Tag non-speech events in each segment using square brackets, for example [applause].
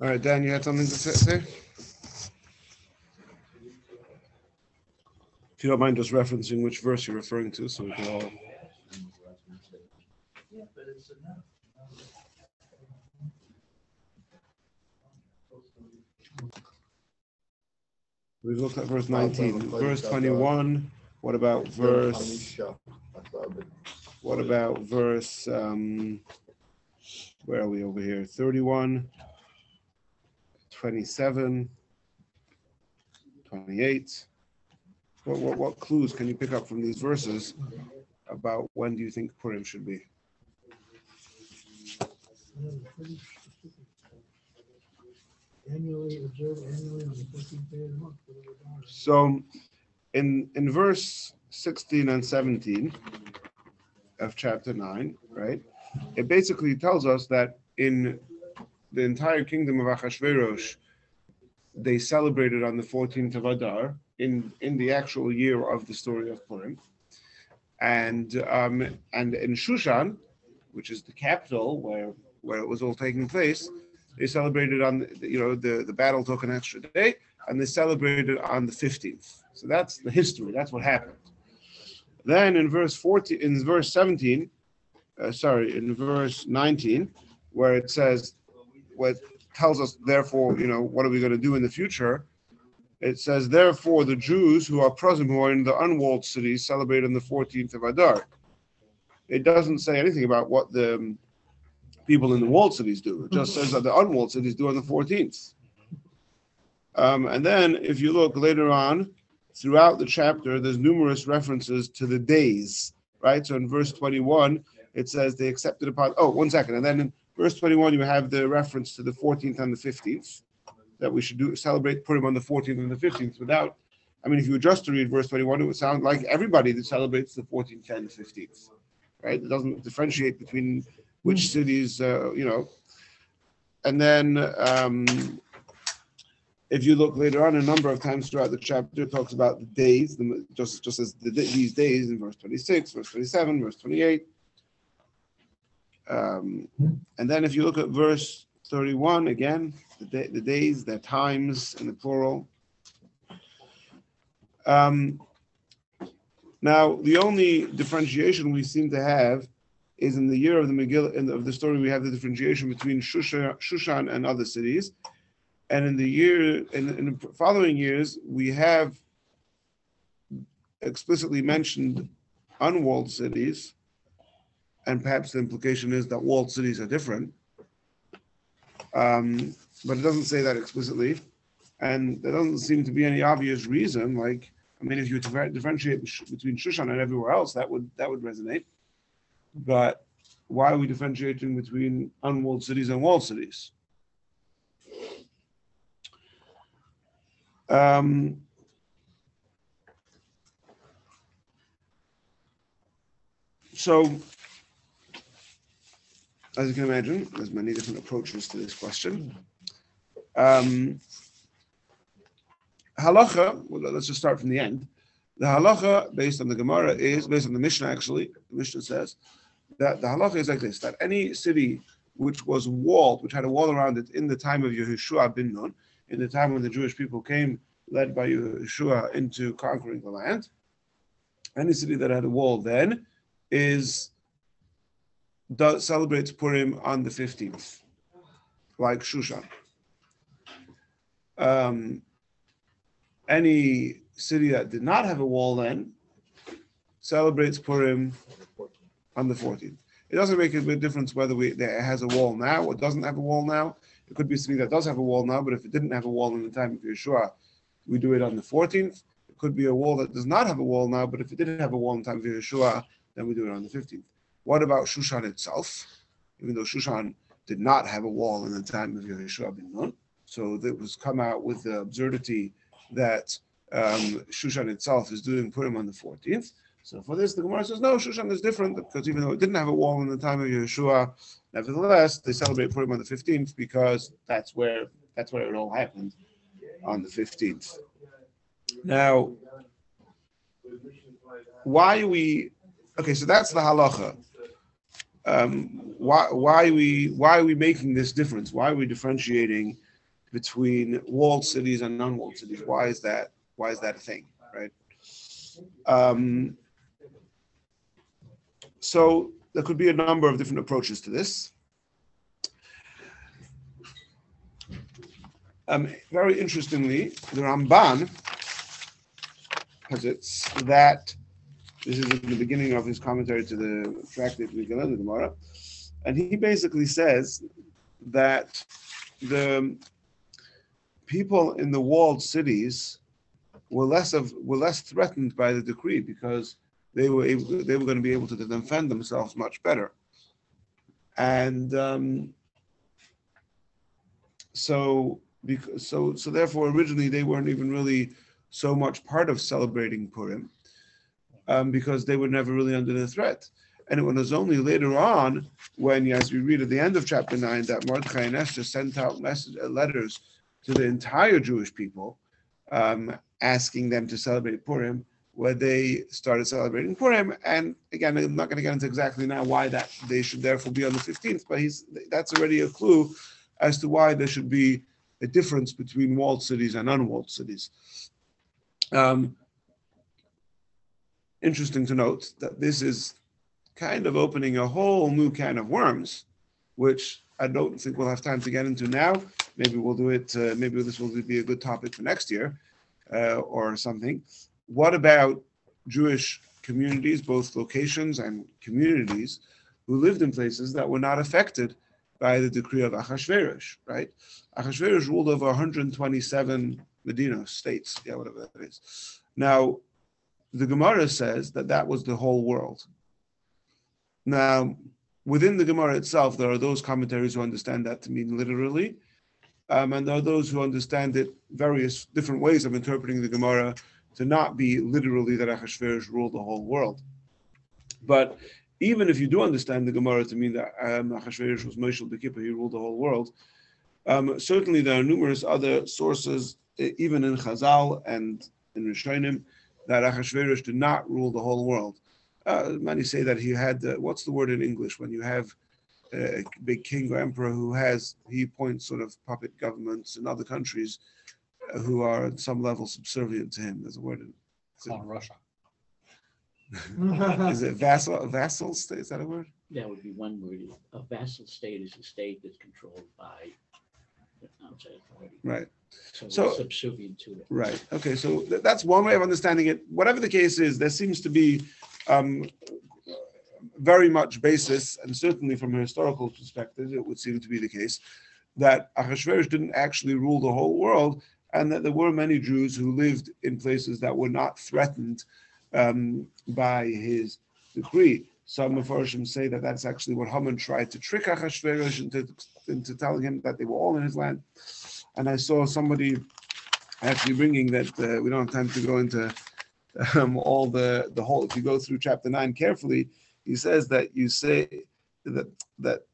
All right, Dan, you had something to say? If you don't mind just referencing which verse you're referring to, so we can all. We looked at verse 19. Verse 21. What about verse? What about verse? Um, where are we over here? 31, 27, 28. What, what, what clues can you pick up from these verses about when do you think Purim should be? Annually observed annually on the fifteenth day of the month. So, in in verse 16 and 17 of chapter 9, right, it basically tells us that in the entire kingdom of Achashverosh, they celebrated on the 14th of Adar in, in the actual year of the story of Purim. And um, and in Shushan, which is the capital where where it was all taking place, they celebrated on the, you know the, the battle took an extra day, and they celebrated on the 15th. So that's the history. That's what happened. Then in verse 14, in verse 17, uh, sorry, in verse 19, where it says, what tells us, therefore, you know, what are we going to do in the future? It says, therefore, the Jews who are present, who are in the unwalled cities, celebrate on the 14th of Adar. It doesn't say anything about what the um, people in the walled cities do. It just says that the unwalled cities do on the 14th. Um, and then, if you look later on, throughout the chapter, there's numerous references to the days, right? So in verse 21, it says they accepted upon. Oh, one second. And then in verse 21, you have the reference to the 14th and the 15th that we should do celebrate Purim on the 14th and the 15th without. I mean, if you were just to read verse 21, it would sound like everybody that celebrates the 14th and the 15th, right? It doesn't differentiate between which cities, uh, you know. And then um, if you look later on, a number of times throughout the chapter, talks about the days, the, just just as the, these days in verse 26, verse 27, verse 28. Um, and then if you look at verse 31 again, the, day, the days, their times in the plural. Um, now, the only differentiation we seem to have is in the year of the Megillah, in the, of the story, we have the differentiation between Shushan, Shushan and other cities. And in the year, in, in the following years, we have explicitly mentioned unwalled cities, and perhaps the implication is that walled cities are different. Um, but it doesn't say that explicitly, and there doesn't seem to be any obvious reason. Like, I mean, if you differentiate between Shushan and everywhere else, that would that would resonate. But why are we differentiating between unwalled cities and walled cities? Um, so, as you can imagine, there's many different approaches to this question. Um, halacha, well, let's just start from the end. The halacha, based on the Gemara, is based on the Mishnah. Actually, the Mishnah says that the halacha is like this: that any city which was walled, which had a wall around it in the time of Yehoshua bin Nun, in the time when the Jewish people came, led by Yehoshua, into conquering the land, any city that had a wall then is does celebrates Purim on the fifteenth, like Shushan. Um, any city that did not have a wall then celebrates Purim on the 14th. It doesn't make a big difference whether we, it has a wall now or doesn't have a wall now. It could be a city that does have a wall now, but if it didn't have a wall in the time of Yeshua, we do it on the 14th. It could be a wall that does not have a wall now, but if it didn't have a wall in the time of Yeshua, then we do it on the 15th. What about Shushan itself? Even though Shushan did not have a wall in the time of Yeshua bin Nun, so that was come out with the absurdity that um, Shushan itself is doing Purim on the 14th. So for this, the Gemara says, no, Shushan is different because even though it didn't have a wall in the time of Yeshua, nevertheless, they celebrate Purim on the 15th because that's where that's where it all happened on the 15th. Now, why we okay, so that's the halacha. Um, why why we why are we making this difference? Why are we differentiating between walled cities and non-walled cities. Why is that? Why is that a thing, right? Um, so there could be a number of different approaches to this. Um, very interestingly, the Ramban posits that this is in the beginning of his commentary to the tractate Megillah, the Gemara, and he basically says that the people in the walled cities were less of were less threatened by the decree because they were able they were going to be able to defend themselves much better, and um, so because so so therefore originally they weren't even really so much part of celebrating Purim um, because they were never really under the threat. And it was only later on when, as we read at the end of chapter 9, that Mordechai and Esther sent out message, uh, letters to the entire Jewish people um, asking them to celebrate Purim, where they started celebrating Purim. And again, I'm not going to get into exactly now why that they should therefore be on the 15th, but he's that's already a clue as to why there should be a difference between walled cities and unwalled cities. Um, interesting to note that this is kind of opening a whole new can of worms, which I don't think we'll have time to get into now. Maybe we'll do it. Uh, maybe this will be a good topic for next year uh, or something. What about Jewish communities, both locations and communities, who lived in places that were not affected by the decree of Achashverosh, right? Achashverosh ruled over 127 Medina states, yeah, whatever that is. Now, the Gemara says that that was the whole world. Now, within the Gemara itself, there are those commentaries who understand that to mean literally, um, and there are those who understand it various different ways of interpreting the Gemara to not be literally that Achashverosh ruled the whole world. But even if you do understand the Gemara to mean that um, Achashverosh was Moshel Bekippah, he ruled the whole world, um, certainly there are numerous other sources, even in Chazal and in Rishonim, that Achashverosh did not rule the whole world. Uh, many say that he had, uh, what's the word in English when you have a big king or emperor who has, he appoints sort of puppet governments in other countries uh, who are at some level subservient to him. There's a word in on Russia. [laughs] is it vassal vassal state? Is that a word? That would be one word. A vassal state is a state that's controlled by outside authority. Right. So So- subservient to it. Right. Okay. So th- that's one way of understanding it. Whatever the case is, there seems to be um, very much basis, and certainly from a historical perspective, it would seem to be the case that Ahasuerus didn't actually rule the whole world, and that there were many Jews who lived in places that were not threatened um, by his decree. Some Mepharshim say that that's actually what Haman tried to trick Ahasuerus into, into telling him that they were all in his land. And I saw somebody actually bringing that uh, we don't have time to go into um, all the the whole. If you go through chapter nine carefully, he says that you say that that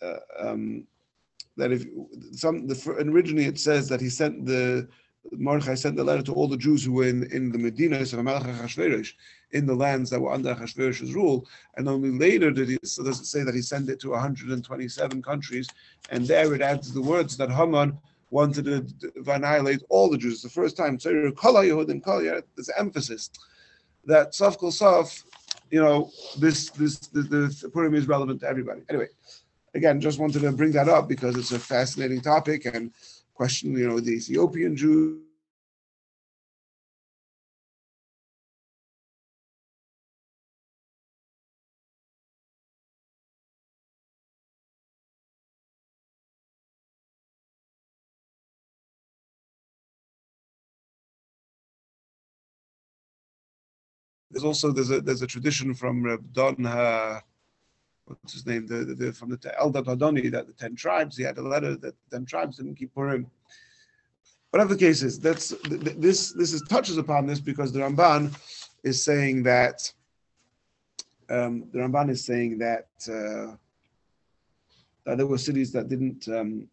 uh, um, that if some the originally it says that he sent the Mordechai sent the letter to all the Jews who were in, in the Medinas of Achashverosh, in the lands that were under Achashverosh's rule, and only later did he so does it say that he sent it to 127 countries, and there it adds the words that Haman wanted to annihilate all the Jews. The first time, there's emphasis that Sof Kol Sof, you know, this this the, the Purim is relevant to everybody. Anyway, again, just wanted to bring that up because it's a fascinating topic and question, you know, the Ethiopian Jew. There's also there's a there's a tradition from Reb Don uh, what's his name the, the, from the Eldad HaDani that the ten tribes he had a letter that the ten tribes didn't keep Purim. Whatever the case is, that's th- th- this this is touches upon this because the Ramban is saying that um, the Ramban is saying that uh, that there were cities that didn't um,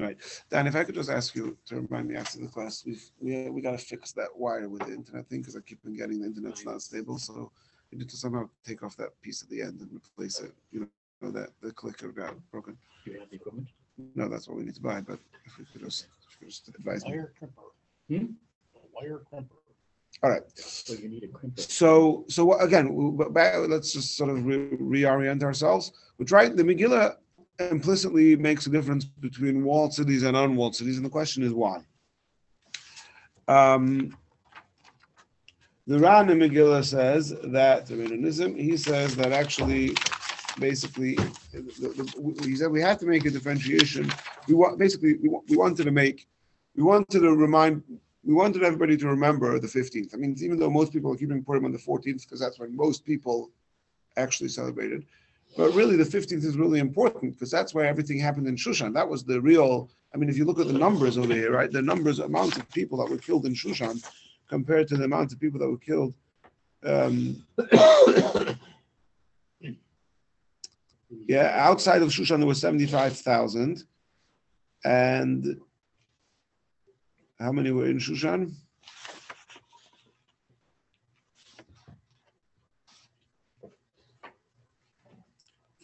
threatened. Dan, if I could just ask you to remind me after the class, we've, we, we gotta fix that wire with the internet thing, because I keep on getting the internet's not stable, so we need to somehow take off that piece at the end and replace it, you know, that the clicker got broken. Do you have the equipment? No, that's what we need to buy, but if we could just, you could just advise me. Wire crimper. Hmm? Wire crimper. All right. So you need a crimper. So, so again, w- w- back, let's just sort of re- reorient ourselves. We're trying, the Megillah implicitly makes a difference between walled cities and unwalled cities, and the question is why. Um, the Ran in Megillah says that, he says that actually, basically, the, the, he said we have to make a differentiation. We want, basically, we, we wanted to make, we wanted to remind we wanted everybody to remember the 15th. I mean, even though most people are keeping Purim on the 14th, because that's when most people actually celebrated. But really, the 15th is really important because that's where everything happened in Shushan. That was the real, I mean, if you look at the numbers over here, right? The numbers, amounts of people that were killed in Shushan compared to the amount of people that were killed. Um, [coughs] yeah, outside of Shushan, there was 75,000. And how many were in Shushan?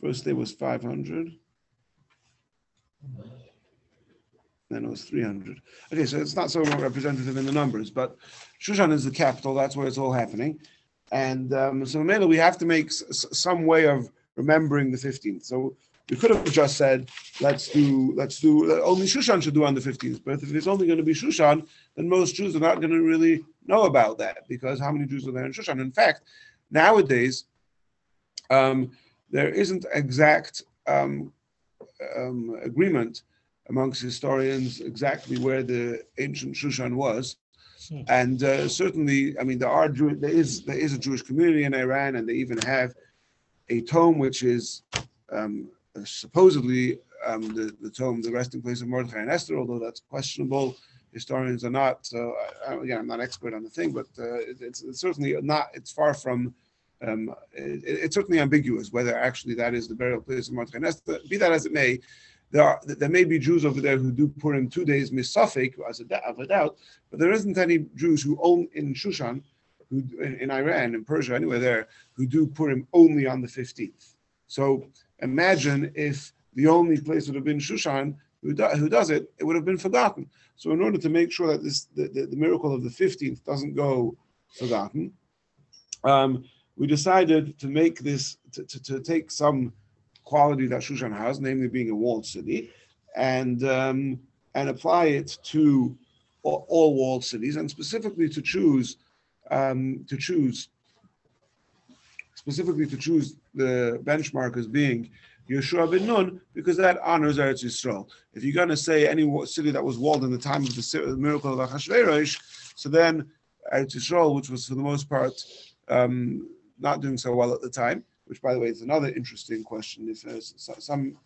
First day was 500. Then it was 300. Okay, so it's not so representative in the numbers, but Shushan is the capital. That's where it's all happening. And um, so, mainly, we have to make s- some way of remembering the 15th. So, we could have just said, let's do, let's do, only Shushan should do on the 15th. But if it's only going to be Shushan, then most Jews are not going to really know about that because how many Jews are there in Shushan? In fact, nowadays, um, there isn't exact um, um, agreement amongst historians exactly where the ancient Shushan was. Hmm. And uh, certainly, I mean, there are Jew- there is there is a Jewish community in Iran, and they even have a tome which is um, supposedly um, the, the tome, the resting place of Mordechai and Esther, although that's questionable. Historians are not. So I, I- again, I'm not expert on the thing, but uh, it, it's, it's certainly not. It's far from. Um, it, it's certainly ambiguous whether actually that is the burial place of Mordechai Esther. Be that as it may, there are there may be Jews over there who do Purim two days misafik as a, of a doubt, but there isn't any Jews who own in Shushan, who in, in Iran, in Persia, anywhere there, who do Purim only on the fifteenth. So imagine if the only place would have been Shushan who, do, who does it, it would have been forgotten. So in order to make sure that this the, the, the miracle of the 15th doesn't go forgotten, um, we decided to make this to, to, to take some quality that Shushan has, namely being a walled city, and um, and apply it to all, all walled cities, and specifically to choose um, to choose specifically to choose the benchmark as being Yeshua ben Nun, because that honors Eretz Yisrael. If you're going to say any city that was walled in the time of the the miracle of Achashverosh, so then Eretz Yisrael, which was for the most part um, not doing so well at the time, which by the way is another interesting question. If there's so- some,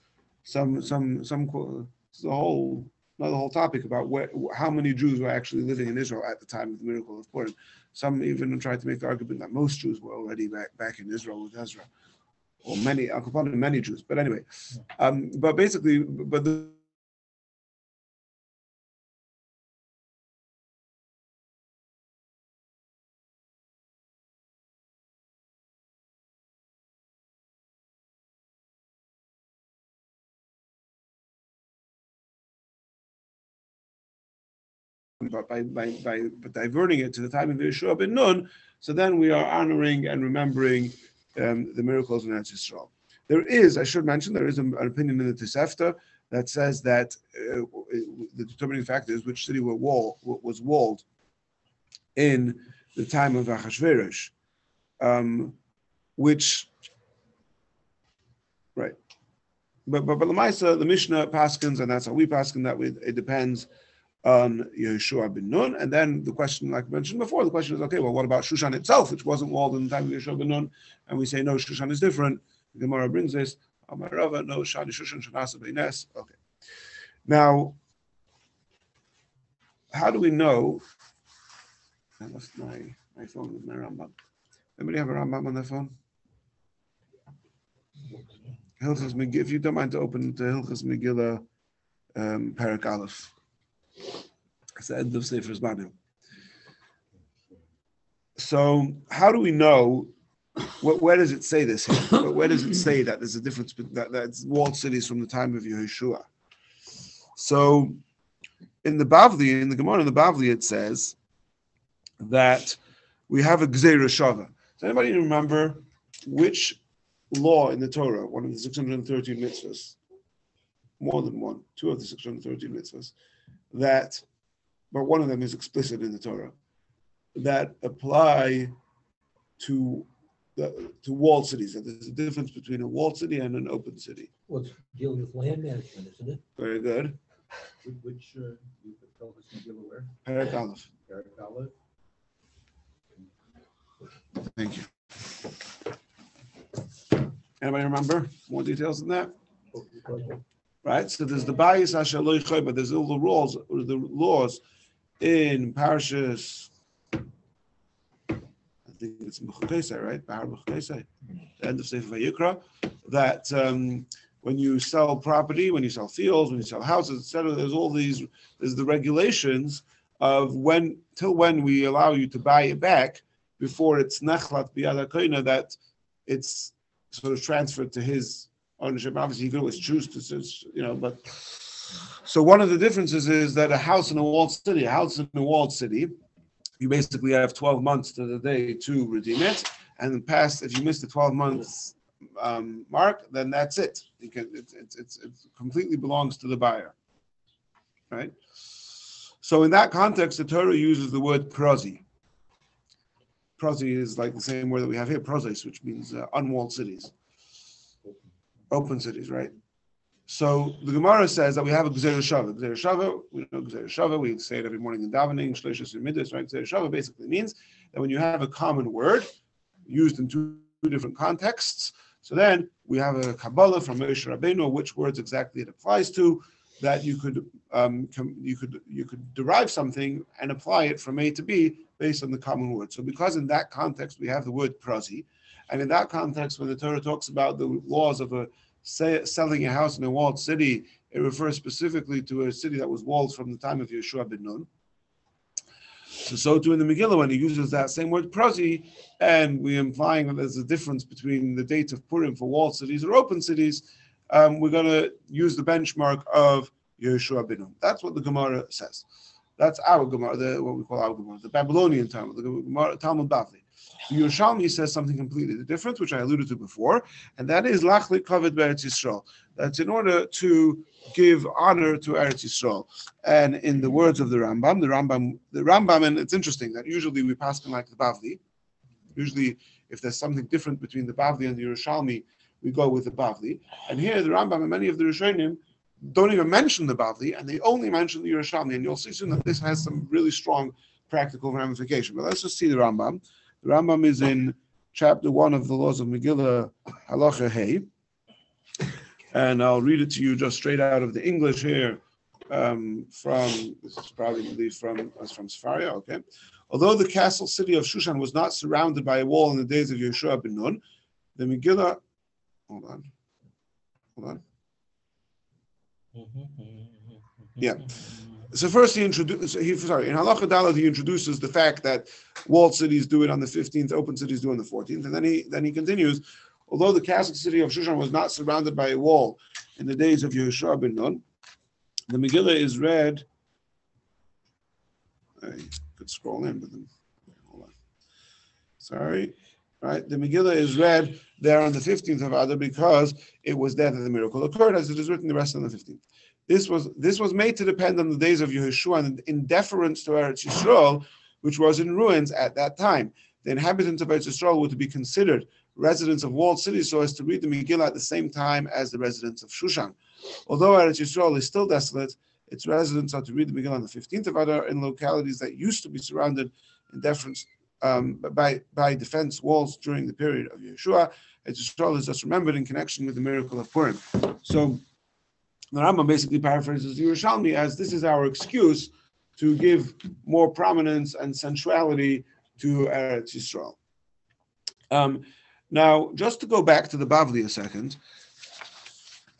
some, some, some, a whole another whole topic about where, how many Jews were actually living in Israel at the time of the miracle of Purim. Some even tried to make the argument that most Jews were already back, back in Israel with Ezra, or many, Al many Jews. But anyway, um, but basically, but the but by, by, by, diverting it to the time of Yeshua ben Nun, so then we are honoring and remembering um, the miracles in Eretz Yisrael. There is, I should mention, there is an opinion in the Tosefta that says that uh, the determining factor is which city wall, was walled in the time of Achashverosh, um, which, right. But but but the Mishnah paskins, and that's how we paskin that we, it depends on Yeshua ben Nun. And then the question, like I mentioned before, the question is, okay, well, what about Shushan itself, which wasn't walled in the time of Yeshua ben Nun? And we say, no, Shushan is different. The Gemara brings this. Amar Rava, no, Shani Shushan Shanasa Beines. Okay. Now, how do we know? I left my, my phone with my Rambam. Anybody have a Rambam on their phone? Hilchas Megillah, if you don't mind to open to Hilchas Megillah, um, Parak Aleph. It's the end of Sefer Zmanim. So, how do we know? Where, where does it say this? Here? Where, does it say that there's a difference that that's walled cities from the time of Yehoshua? So in the Bavli, in the Gemara in the Bavli, it says that we have a Gzeira Shava. Does anybody remember which law in the Torah, one of the 613 mitzvahs, more than one, two of the 613 mitzvahs, that, but one of them is explicit in the Torah, that apply to the, to walled cities. That there's a difference between a walled city and an open city. Well, it's dealing with land management, isn't it? Very good. Which- Which, uh, you could tell us in Delaware, Perek Aleph. Eric Olive? Thank you. Anybody remember more details than that? Right, so there's the bias asher lo yichoy, but there's all the rules, or the laws in Parashas. I think it's Mechukesai, right? Bahar Mechukesai, the end of Sefer Vayikra, that um, when you sell property, when you sell fields, when you sell houses, etc., there's all these, there's the regulations of when till when we allow you to buy it back before it's nechlat biyad that it's sort of transferred to his ownership. Obviously, you could always choose to, you know, but so one of the differences is that a house in a walled city, a house in a walled city, you basically have 12 months to the day to redeem it. And past, if you miss the 12 months um, mark, then that's it. You can, it's, it's, it's, it completely belongs to the buyer. Right? So in that context, the Torah uses the word prozi. Prozi is like the same word that we have here, prozis, which means uh, unwalled cities, open cities, right? So the Gemara says that we have a Gzera Shava. Gzera Shava, we know Gzera Shava, we say it every morning in davening, Shleshus Midas, right? Gzera Shava basically means that when you have a common word used in two, different contexts, so then we have a Kabbalah from Moshe Rabbeinu, which words exactly it applies to, that you could um, you could you could derive something and apply it from A to B based on the common word. So because in that context we have the word prazi, and in that context when the Torah talks about the laws of a say, selling a house in a walled city, it refers specifically to a city that was walled from the time of Yeshua ben Nun. So, so too in the Megillah when he uses that same word prazi, and we're implying that there's a difference between the date of Purim for walled cities or open cities, um, we're going to use the benchmark of Yeshua ben Nun. That's what the Gemara says. That's our Gemara, the, what we call our Gemara, the Babylonian Talmud, the Gemara, Talmud Bavli. Yerushalmi says something completely different, which I alluded to before, and that is Lachli Kavod Be'eretz Yisrael. That's in order to give honor to Eretz Yisrael. And in the words of the Rambam, the Rambam, the Rambam, and it's interesting that usually we pass them like the Bavli. Usually, if there's something different between the Bavli and the Yerushalmi, we go with the Bavli. And here, the Rambam and many of the Rishonim don't even mention the Bavli, and they only mention the Yerushalmi. And you'll see soon that this has some really strong practical ramification. But let's just see the Rambam. The Rambam is in chapter one of the laws of Megillah, Halacha Hey. And I'll read it to you just straight out of the English here um, from, this is probably from, that's from Sefaria, okay. Although the castle city of Shushan was not surrounded by a wall in the days of Yeshua ben Nun, the Megillah, hold on, hold on. Mm-hmm, mm-hmm, mm-hmm, yeah. So first he introduces, he, sorry, in Halacha Dalet he introduces the fact that walled cities do it on the 15th, open cities do on the 14th, and then he then he continues, although the castle city of Shushan was not surrounded by a wall in the days of Yehoshua ben Nun, the Megillah is read, I could scroll in, but then, hold on. Sorry, right? The Megillah is read there on the 15th of Adar because it was there that the miracle occurred, as it is written the rest on the 15th. This was this was made to depend on the days of Yehoshua and in deference to Eretz Yisrael, which was in ruins at that time. The inhabitants of Eretz Yisrael were to be considered residents of walled cities so as to read the Megillah at the same time as the residents of Shushan. Although Eretz Yisrael is still desolate, its residents are to read the Megillah on the 15th of Adar in localities that used to be surrounded in deference um, by, by defense walls during the period of Yeshua. Eretz Yisrael is just remembered in connection with the miracle of Purim. So the Rambam basically paraphrases Yerushalmi as this is our excuse to give more prominence and sensuality to Eretz Yisrael. Um, now, just to go back to the Bavli a second,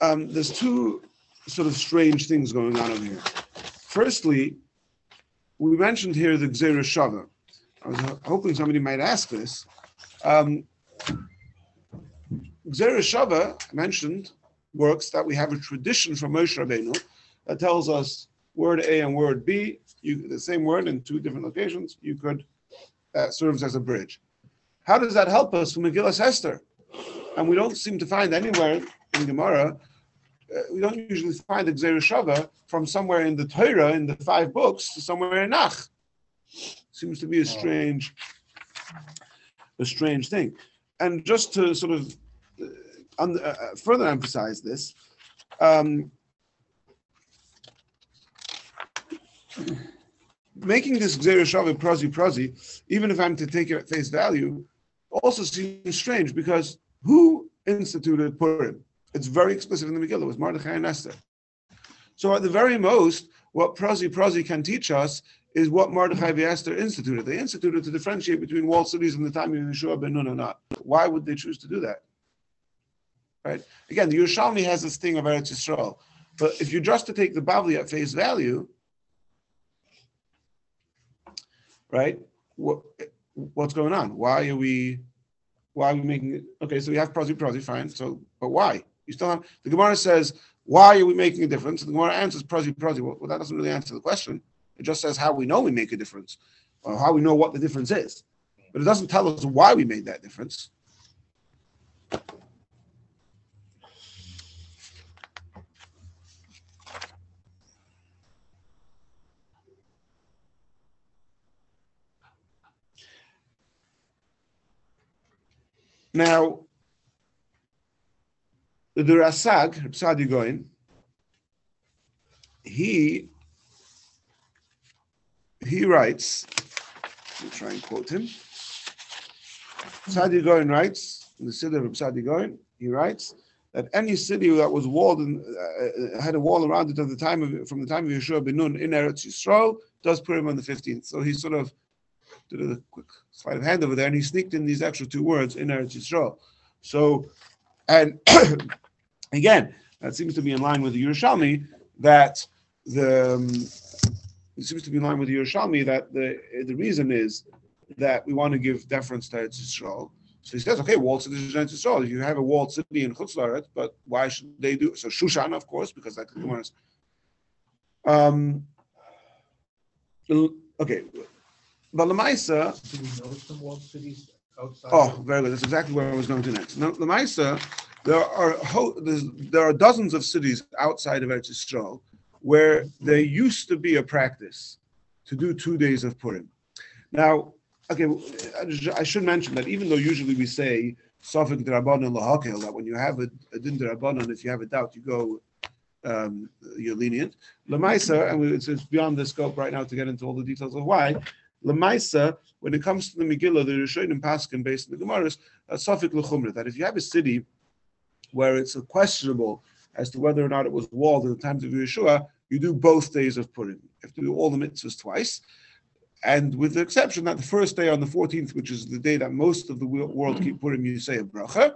um, there's two sort of strange things going on over here. Firstly, we mentioned here the Gzera Shava. I was hoping somebody might ask this. Um, Shava mentioned works that we have a tradition from Moshe Rabbeinu that tells us word A and word B, you, the same word in two different locations, you could, that serves as a bridge. How does that help us from Megillas Esther? And we don't seem to find anywhere in Gemara, uh, we don't usually find the Gzera Shava from somewhere in the Torah, in the five books, to somewhere in Nach. Seems to be a strange, a strange thing. And just to sort of uh, un- uh, uh, further emphasize this, um, making this Gzera Shava prazi prazi, even if I'm to take it at face value, also seems strange because who instituted Purim? It's very explicit in the Megillah. It was Mordechai and Esther. So at the very most, what prazi prazi can teach us is what Mordechai and Esther instituted. They instituted to differentiate between walled cities in the time of Yeshua ben Nun or not. Why would they choose to do that? Right? Again, the Yerushalmi has this thing of Eretz Yisrael. But if you're just to take the Bavli at face value, right? What what's going on? Why are we why are we making it? Okay, so we have prazi prazi, fine. So, but why? You still have the Gemara says, why are we making a difference? The Gemara answers prazi prazi. Well, that doesn't really answer the question. It just says how we know we make a difference, or how we know what the difference is. But it doesn't tell us why we made that difference. Now, the Rasag, Saadia Gaon, he he writes, let me try and quote him. Saadia Gaon writes, in the city of Saadia Gaon, he writes that any city that was walled and uh, had a wall around it at the time of from the time of Yeshua ben Nun in Eretz Yisrael does Purim on the 15th. So he sort of did a quick sleight of hand over there, and he sneaked in these extra two words in Eretz Yisrael. So, and [clears throat] again, that seems to be in line with the Yerushalmi that the um, it seems to be in line with the Yerushalmi that the the reason is that we want to give deference to Eretz Yisrael. So he says, okay, walled city is Eretz Yisrael. If you have a walled city in Chutz but why should they do so? Shushan, of course, because that the is. Um, okay, but Lamaisa, Do we know some walled cities outside? Oh, of- very good. That's exactly where I was going to next. Now, Lamaisa, there are ho- there's, there are dozens of cities outside of Eretz Yisrael where there used to be a practice to do two days of Purim. Now, okay, I I should mention that even though usually we say Safik Darabanan Lahakel, that when you have a, a Din Darabanan, if you have a doubt, you go, um, you're lenient. Lamaisa, and we, it's, it's beyond the scope right now to get into all the details of why. Lamaisa, when it comes to the Megillah, the Rishonim Paskin based in the Gemaras, uh, Safik L'chumra, that if you have a city where it's questionable as to whether or not it was walled at the times of Yeshua, you do both days of Purim. You have to do all the mitzvahs twice. And with the exception that the first day on the 14th, which is the day that most of the world keep Purim, you say a bracha.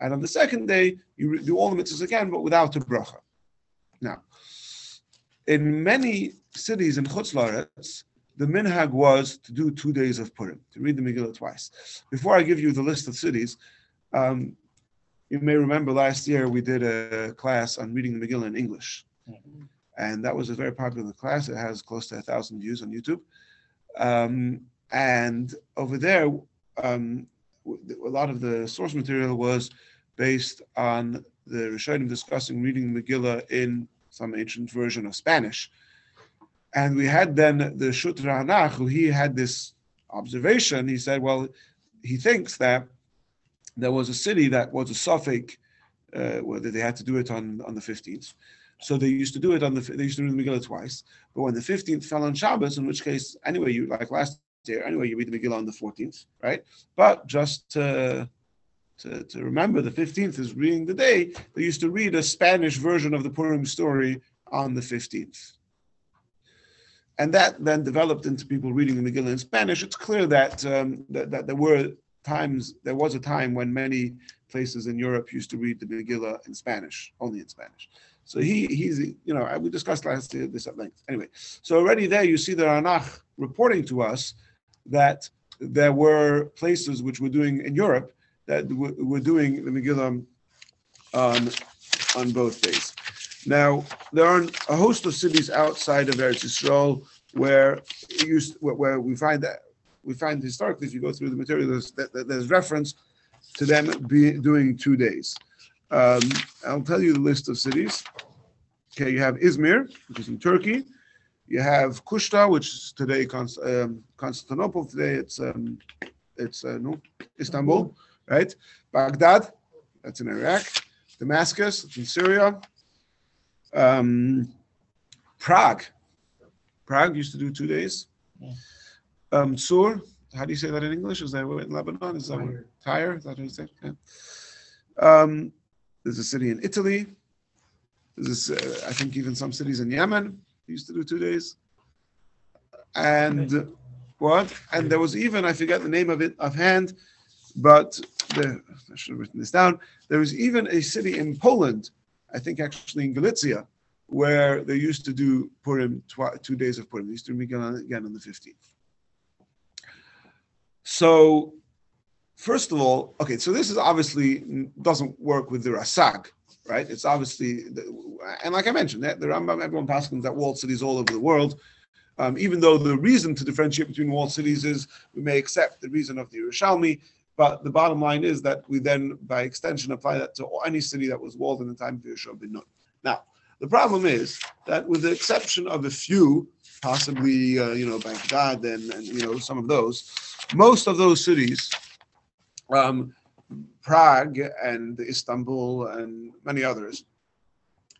And on the second day, you do all the mitzvahs again, but without a bracha. Now, in many cities in Chutz La'aretz, the minhag was to do two days of Purim, to read the Megillah twice. Before I give you the list of cities, um, you may remember last year we did a class on reading the Megillah in English. And that was a very popular class. It has close to a thousand views on YouTube. Um, and over there, um, a lot of the source material was based on the Rishonim discussing reading the Megillah in some ancient version of Spanish. And we had then the Shut HaRanach, who he had this observation. He said, well, he thinks that there was a city that was a suffix, uh, they had to do it on, on the 15th. So they used to do it on the, they used to read the Megillah twice. But when the 15th fell on Shabbos, in which case, anyway, you, like last year, anyway, you read the Megillah on the 14th, right? But just to, to, to remember, the 15th is reading the day, they used to read a Spanish version of the Purim story on the 15th. And that then developed into people reading the Megillah in Spanish. It's clear that, um, that, that there were times, there was a time when many places in Europe used to read the Megillah in Spanish, only in Spanish. So he, he's, you know, we discussed last year this at length. Anyway, so already there you see the Ranach reporting to us that there were places which were doing in Europe that were, doing the Megillah on, on both days. Now, there are a host of cities outside of Eretz Yisrael where used, where, we find that we find historically, if you go through the material, there's, there's reference to them be doing two days. Um, I'll tell you the list of cities. Okay, you have Izmir, which is in Turkey. You have Kushta, which is today Const- um, Constantinople. Today it's um, it's uh, no Istanbul, right? Baghdad, that's in Iraq. Damascus, it's in Syria. Um, Prague, Prague used to do two days. Um, Sur, how do you say that in English? Is that in Lebanon? Is that Tyre. Tyre? Is that what you say? Yeah. Um, there's a city in Italy. There's, uh, I think, even some cities in Yemen used to do two days. And what? And there was even I forget the name of it offhand, but the, I should have written this down. There was even a city in Poland, I think actually in Galicia, where they used to do Purim twi- two days of Purim. They used to begin again on the fifteenth. So, first of all, okay, so this is obviously doesn't work with the Rasag, right? It's obviously, and like I mentioned, the Rambam, everyone passes that walled cities all over the world. Um, even though the reason to differentiate between walled cities is we may accept the reason of the Yerushalmi, but the bottom line is that we then, by extension, apply that to any city that was walled in the time of Yeshua ben Nun. Now, the problem is that, with the exception of a few, possibly uh, you know Baghdad and, and you know some of those, most of those cities, um, Prague and Istanbul and many others,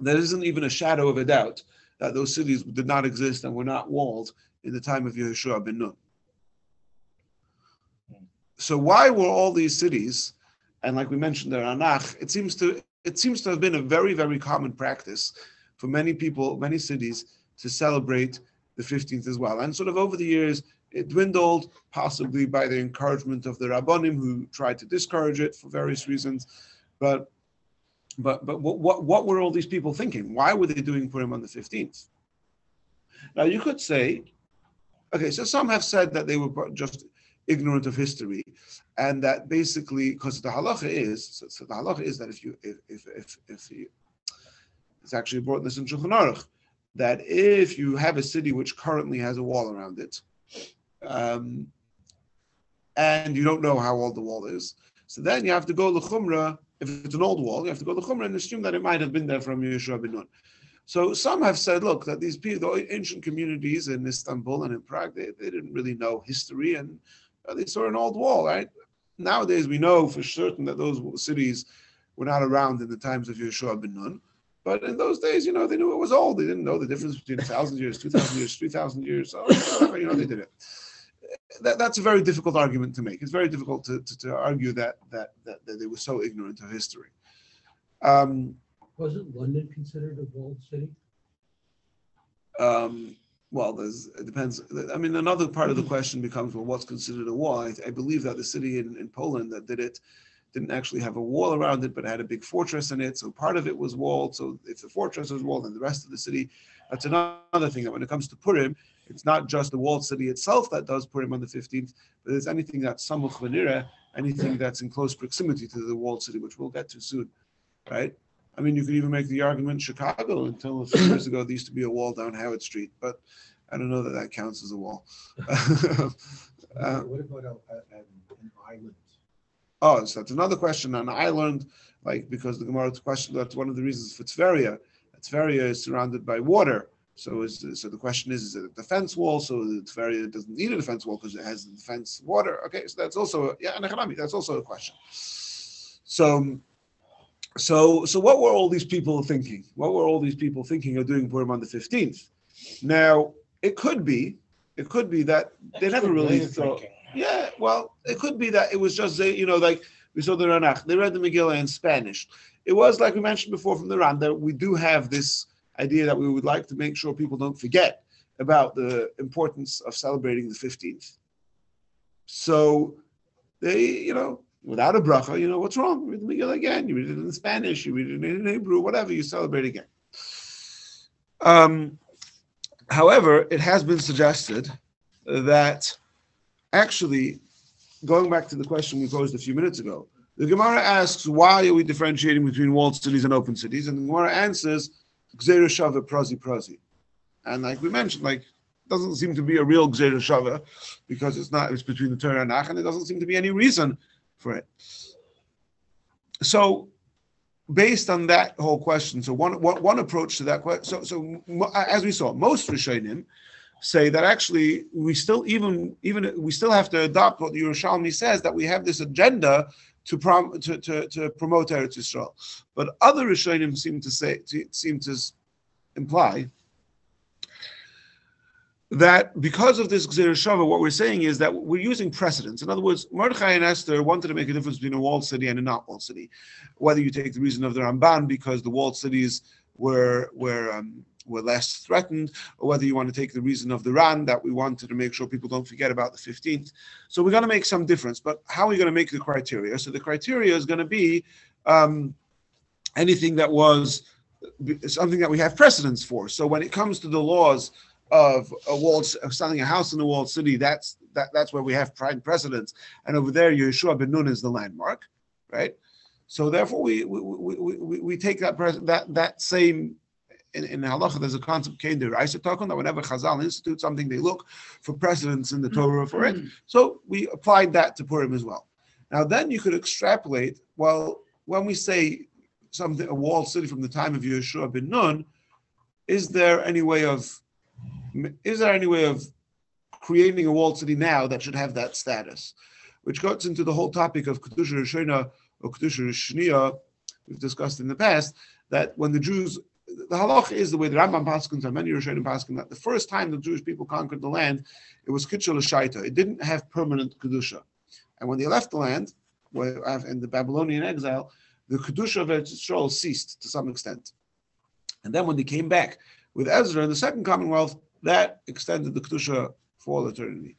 there isn't even a shadow of a doubt that those cities did not exist and were not walled in the time of Yeshua ben Nun. So why were all these cities, and like we mentioned the Ranach, it seems to it seems to have been a very very common practice for many people, many cities to celebrate the 15th as well. And sort of over the years, it dwindled, possibly by the encouragement of the Rabbonim who tried to discourage it for various reasons. But but but what what, what were all these people thinking? Why were they doing Purim on the 15th? Now you could say, okay, so some have said that they were just ignorant of history, and that basically because the halacha is so, so the halacha is that if you if if if, if you, it's actually brought in this in Shulchan Aruch that if you have a city which currently has a wall around it, um, and you don't know how old the wall is, so then you have to go lechumra. If it's an old wall, you have to go lechumra and assume that it might have been there from Yeshua ben Nun. So some have said, look, that these people, the ancient communities in Istanbul and in Prague, they, they didn't really know history and they saw an old wall, right? Nowadays, we know for certain that those cities were not around in the times of Yeshua ben Nun. But in those days, you know, they knew it was old. They didn't know the difference between a thousand years, two thousand years, three thousand years. So, you know, they did it. That, that's a very difficult argument to make. It's very difficult to, to, to argue that, that that that they were so ignorant of history. Um, Wasn't London considered a walled city? um, well, there's it depends. I mean, another part of the question becomes, well, what's considered a wall? I, I believe that the city in, in Poland that did it didn't actually have a wall around it, but had a big fortress in it. So part of it was walled. So if the fortress was walled, then the rest of the city. That's another thing that when it comes to Purim, it's not just the walled city itself that does Purim on the 15th, but it's anything that's samuch v'nireh, anything that's in close proximity to the walled city, which we'll get to soon, right? I mean, you could even make the argument Chicago until a few years ago, there used to be a wall down Howard Street, but I don't know that that counts as a wall. [laughs] Uh, What about a- a- an an island? Oh, so that's another question on Ireland, like because the Gemara question that's one of the reasons for Tveria. Tveria is surrounded by water. So is so the question is, is it a defense wall? So the Tveria doesn't need a defense wall because it has the defense water. Okay, so that's also yeah, and economic, that's also a question. So so so what were all these people thinking? What were all these people thinking of doing Purim on the 15th? Now it could be, it could be that they never really thought. Yeah, well, it could be that it was just they, you know, like we saw the Ranach, they read the Megillah in Spanish. It was like we mentioned before from the Ran that we do have this idea that we would like to make sure people don't forget about the importance of celebrating the 15th. So they, you know, without a bracha, you know, what's wrong? Read the Megillah again. You read it in Spanish, you read it in Hebrew, whatever, you celebrate again. Um, however, it has been suggested that actually, going back to the question we posed a few minutes ago, the Gemara asks, why are we differentiating between walled cities and open cities? And the Gemara answers, Gzeira Shava Prazi Prazi. And like we mentioned, like doesn't seem to be a real Gzeira Shava because it's not, it's between the Torah and Nach, and there doesn't seem to be any reason for it. So based on that whole question, so one one, one approach to that question, so so as we saw, most Rishonim say that actually we still even even we still have to adopt what the Yerushalmi says that we have this agenda to prom to, to, to promote Eretz Yisrael, but other Rishonim seem to say to, seem to imply that because of this Gzeir Shava, what we're saying is that we're using precedents. In other words, Mordechai and Esther wanted to make a difference between a walled city and a not walled city. Whether you take the reason of the Ramban because the walled cities were were um, were less threatened, or whether you want to take the reason of the Ran that we wanted to make sure people don't forget about the 15th. So we're going to make some difference. But how are we going to make the criteria? So the criteria is going to be um, anything that was something that we have precedence for. So when it comes to the laws of a walled of selling a house in a walled city, that's that, that's where we have prime precedence. And over there, Yeshua ben Nun is the landmark, right? So therefore, we we, we, we, we take that that that same in, in halacha. There's a concept came there. I talking that whenever Chazal institute something, they look for precedence in the Torah for it. Mm-hmm. So we applied that to Purim as well. Now then, you could extrapolate. Well, when we say something a walled city from the time of Yeshua ben Nun, is there any way of is there any way of creating a walled city now that should have that status? Which goes into the whole topic of Kedusha Rishona or Kedusha Rishniya, we've discussed in the past, that when the Jews, the halach is the way the Rambam Paskins and many Rishonim Paskin, that the first time the Jewish people conquered the land, it was Kitchel Shaita. It didn't have permanent Kedusha. And when they left the land, where- uh, in the Babylonian exile, the Kedusha of Eretz Yisrael ceased to some extent. And then when they came back with Ezra in the Second Commonwealth, that extended the Kedusha for all eternity.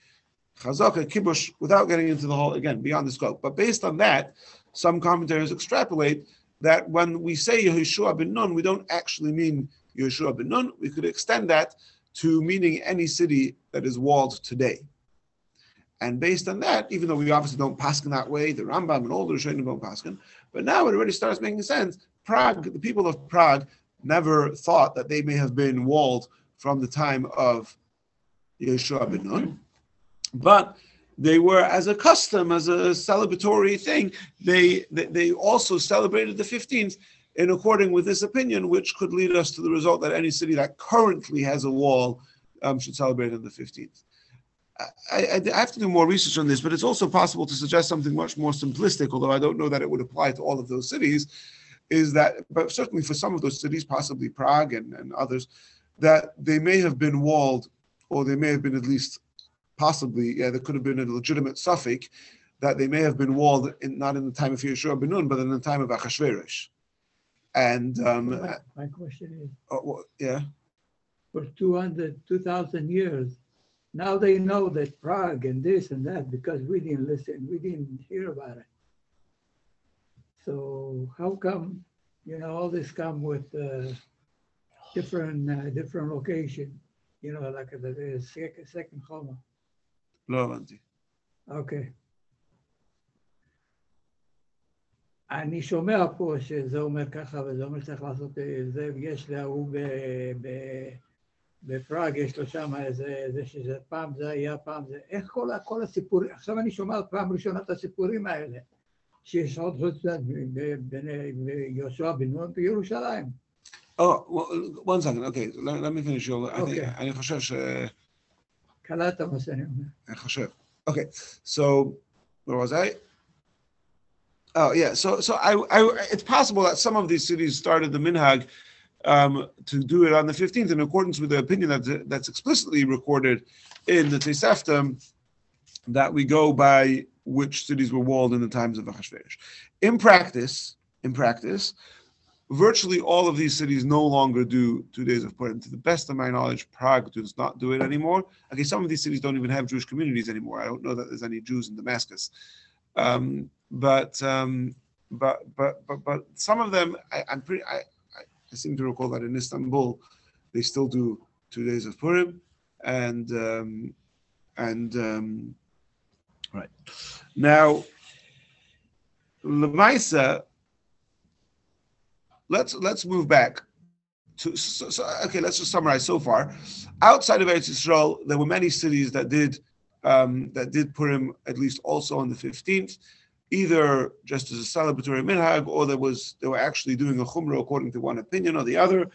Chazaka, Kibush, without getting into the whole, again, beyond the scope. But based on that, some commentators extrapolate that when we say Yehoshua ben Nun, we don't actually mean Yehoshua ben Nun. We could extend that to meaning any city that is walled today. And based on that, even though we obviously don't paskin that way, the Rambam and all the Rishonim don't paskin, but now it already starts making sense. Prague, the people of Prague never thought that they may have been walled from the time of Yeshua ben Nun, but they were, as a custom, as a celebratory thing, they, they also celebrated the 15th in according with this opinion, which could lead us to the result that any city that currently has a wall um, should celebrate on the 15th. I, I, I have to do more research on this, but it's also possible to suggest something much more simplistic, although I don't know that it would apply to all of those cities. Is that, but certainly for some of those cities, possibly Prague and, and others, that they may have been walled, or they may have been at least possibly, yeah, there could have been a legitimate suffix that they may have been walled in, not in the time of Yeshua ben Nun, but in the time of Achashverosh. And um, My my question is, uh, well, yeah, for 200, 2,000 years, now they know that Prague and this and that because we didn't listen, we didn't hear about it. So how come, you know, all this come with uh, different, uh, different location, you know, like the the second, second comma? לא הבנתי. אוקיי. אני שומע פה שזה אומר ככה וזה אומר שצריך לעשות אה, זה, ויש להוא בפראג, יש לו שם איזה, זה שזה פעם זה היה, פעם זה, איך כל, כל הסיפור, עכשיו אני שומע פעם ראשונה את הסיפורים האלה, שיש עוד חוץ בין יהושע בן נון בירושלים. Oh, well, one second. Okay, let, let me finish your. I think, Okay. אני חושב ש... קלטת מה שאני אומר. אני חושב. Okay, so where was I? Oh yeah, so so I, I it's possible that some of these cities started the minhag um, to do it on the 15th in accordance with the opinion that that's explicitly recorded in the Tosefta that we go by which cities were walled in the times of Achashverosh. In practice, in practice, virtually all of these cities no longer do two days of Purim. To the best of my knowledge, Prague does not do it anymore. Okay, some of these cities don't even have Jewish communities anymore. I don't know that there's any Jews in Damascus, um, but, um, but but but but some of them, I, I'm pretty. I, I seem to recall that in Istanbul, they still do two days of Purim, and um, and um, right now, Lemaisa let's let's move back to, so, so, okay, let's just summarize so far. Outside of Eretz Yisrael, there were many cities that did um, that did Purim at least also on the 15th, either just as a celebratory minhag, or there was they were actually doing a chumrah according to one opinion or the other.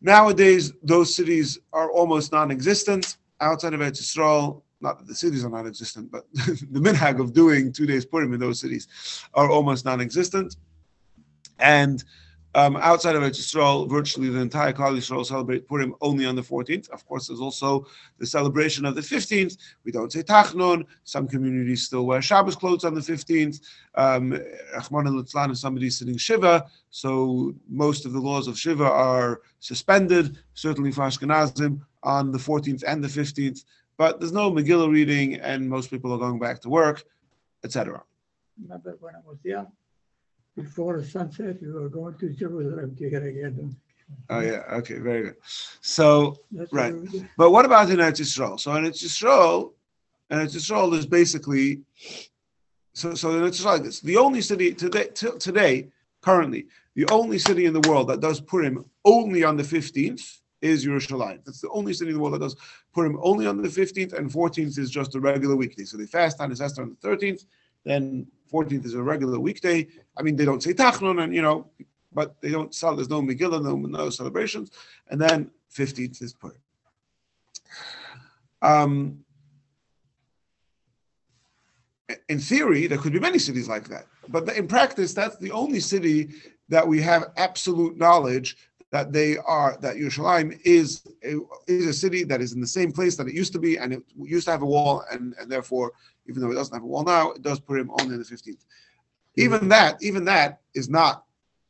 Nowadays, those cities are almost non-existent outside of Eretz Yisrael. Not that the cities are non-existent, but [laughs] the minhag of doing two days Purim in those cities are almost non-existent. And um, outside of Eretz Yisrael, virtually the entire Klal Yisrael celebrate Purim only on the 14th. Of course, there's also the celebration of the 15th. We don't say Tachnun. Some communities still wear Shabbos clothes on the 15th. Um, al if somebody's sitting Shiva, so most of the laws of Shiva are suspended, certainly for Ashkenazim, on the 14th and the 15th. But there's no Megillah reading, and most people are going back to work, etc. When I was young, before the sunset, we were going to Jerusalem to hear again. Oh yeah, okay, very good. So That's Right. what we did. But what about in Eretz Yisrael? So in Eretz Yisrael, in Eretz Yisrael is basically so. So in Eretz Yisrael, like this. The only city today, till today, currently, the only city in the world that does Purim only on the fifteenth is Yerushalayim. That's the only city in the world that does Purim only on the fifteenth, and fourteenth is just a regular weekday. So they fast on Esther on the thirteenth, then fourteenth is a regular weekday. I mean, they don't say Tachnun, and you know, but they don't sell. There's no Megillah, no, no celebrations, and then fifteenth is Purim. Um, in theory, there could be many cities like that, but in practice, that's the only city that we have absolute knowledge that they are that Yerushalayim is a, is a city that is in the same place that it used to be, and it used to have a wall, and, and therefore, even though it doesn't have a wall now, it does Purim on the fifteenth. Even that, even that is not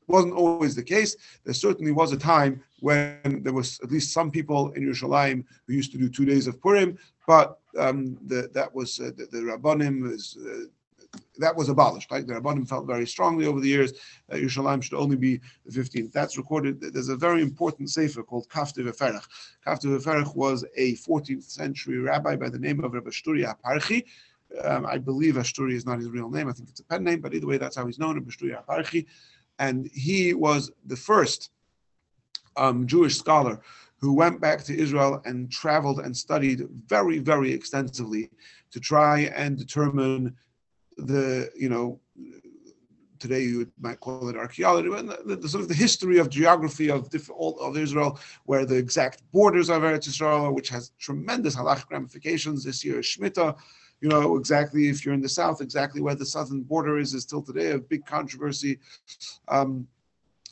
wasn't always the case. There certainly was a time when there was at least some people in Yerushalayim who used to do two days of Purim, but um, the, that was uh, the, the Rabbanim was. Uh, that was abolished. Like the Rabbanim felt very strongly over the years that Yerushalayim should only be the 15th. That's recorded. There's a very important sefer called Kaftor VaFerach. Kaftor VaFerach was a 14th century rabbi by the name of Rabbi Shturi Aparchi. Um, I believe Ashturi is not his real name. I think it's a pen name, but either way, that's how he's known, Rabbi Shturi Aparchi. And he was the first um, Jewish scholar who went back to Israel and traveled and studied very, very extensively to try and determine the, you know, today you might call it archaeology, but the, the, sort of the history of geography of different all of Israel, where the exact borders of Eretz Israel, which has tremendous halachic ramifications. This year is Shemitah, you know exactly if you're in the south, exactly where the southern border is is still today a big controversy. Um,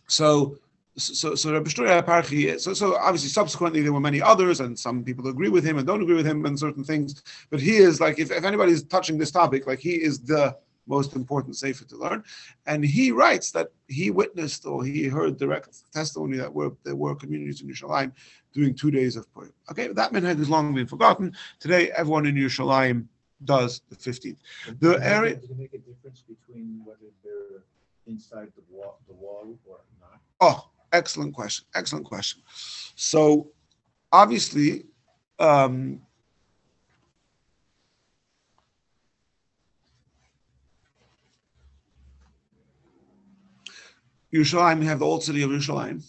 so so so Rabbi Parchi, so so obviously subsequently there were many others, and some people agree with him and don't agree with him on certain things. But he is like if, if anybody's touching this topic, like he is the most important sefer to learn. And he writes that he witnessed or he heard direct testimony that were there were communities in Yerushalayim doing two days of Purim. Okay, that minhag has long been forgotten. Today, everyone in Yerushalayim does the 15th. The Does area- make- Does it make a difference between whether they're inside the wall, the wall or not? Oh, excellent question. Excellent question. So, obviously, um, Yerushalayim, you have the old city of Yerushalayim,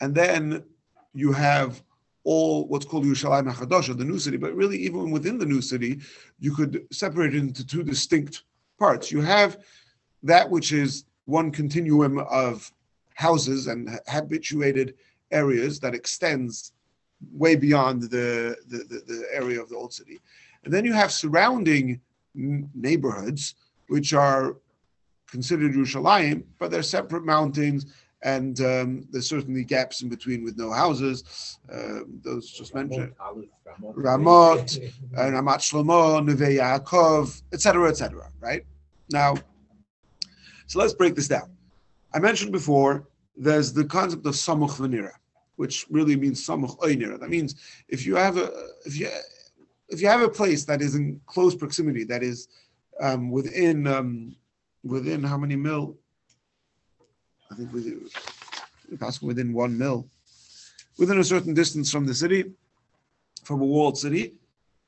and then you have all what's called Yerushalayim HaChadosh, the new city. But really, even within the new city, you could separate it into two distinct parts. You have that which is one continuum of houses and habituated areas that extends way beyond the, the, the, the area of the old city. And then you have surrounding neighborhoods, which are considered Yerushalayim, but they're separate mountains, and um, there's certainly gaps in between with no houses. Uh, those just mentioned. Ramot. Ramot, [laughs] uh, Ramat Shlomo, Neve Yaakov, etc., etc. Right now, so let's break this down. I mentioned before there's the concept of samuch v'nira, which really means samuch oinira. That means if you have a if you if you have a place that is in close proximity, that is um, within um, within how many mil? I think within, possibly within one mil, within a certain distance from the city, from a walled city.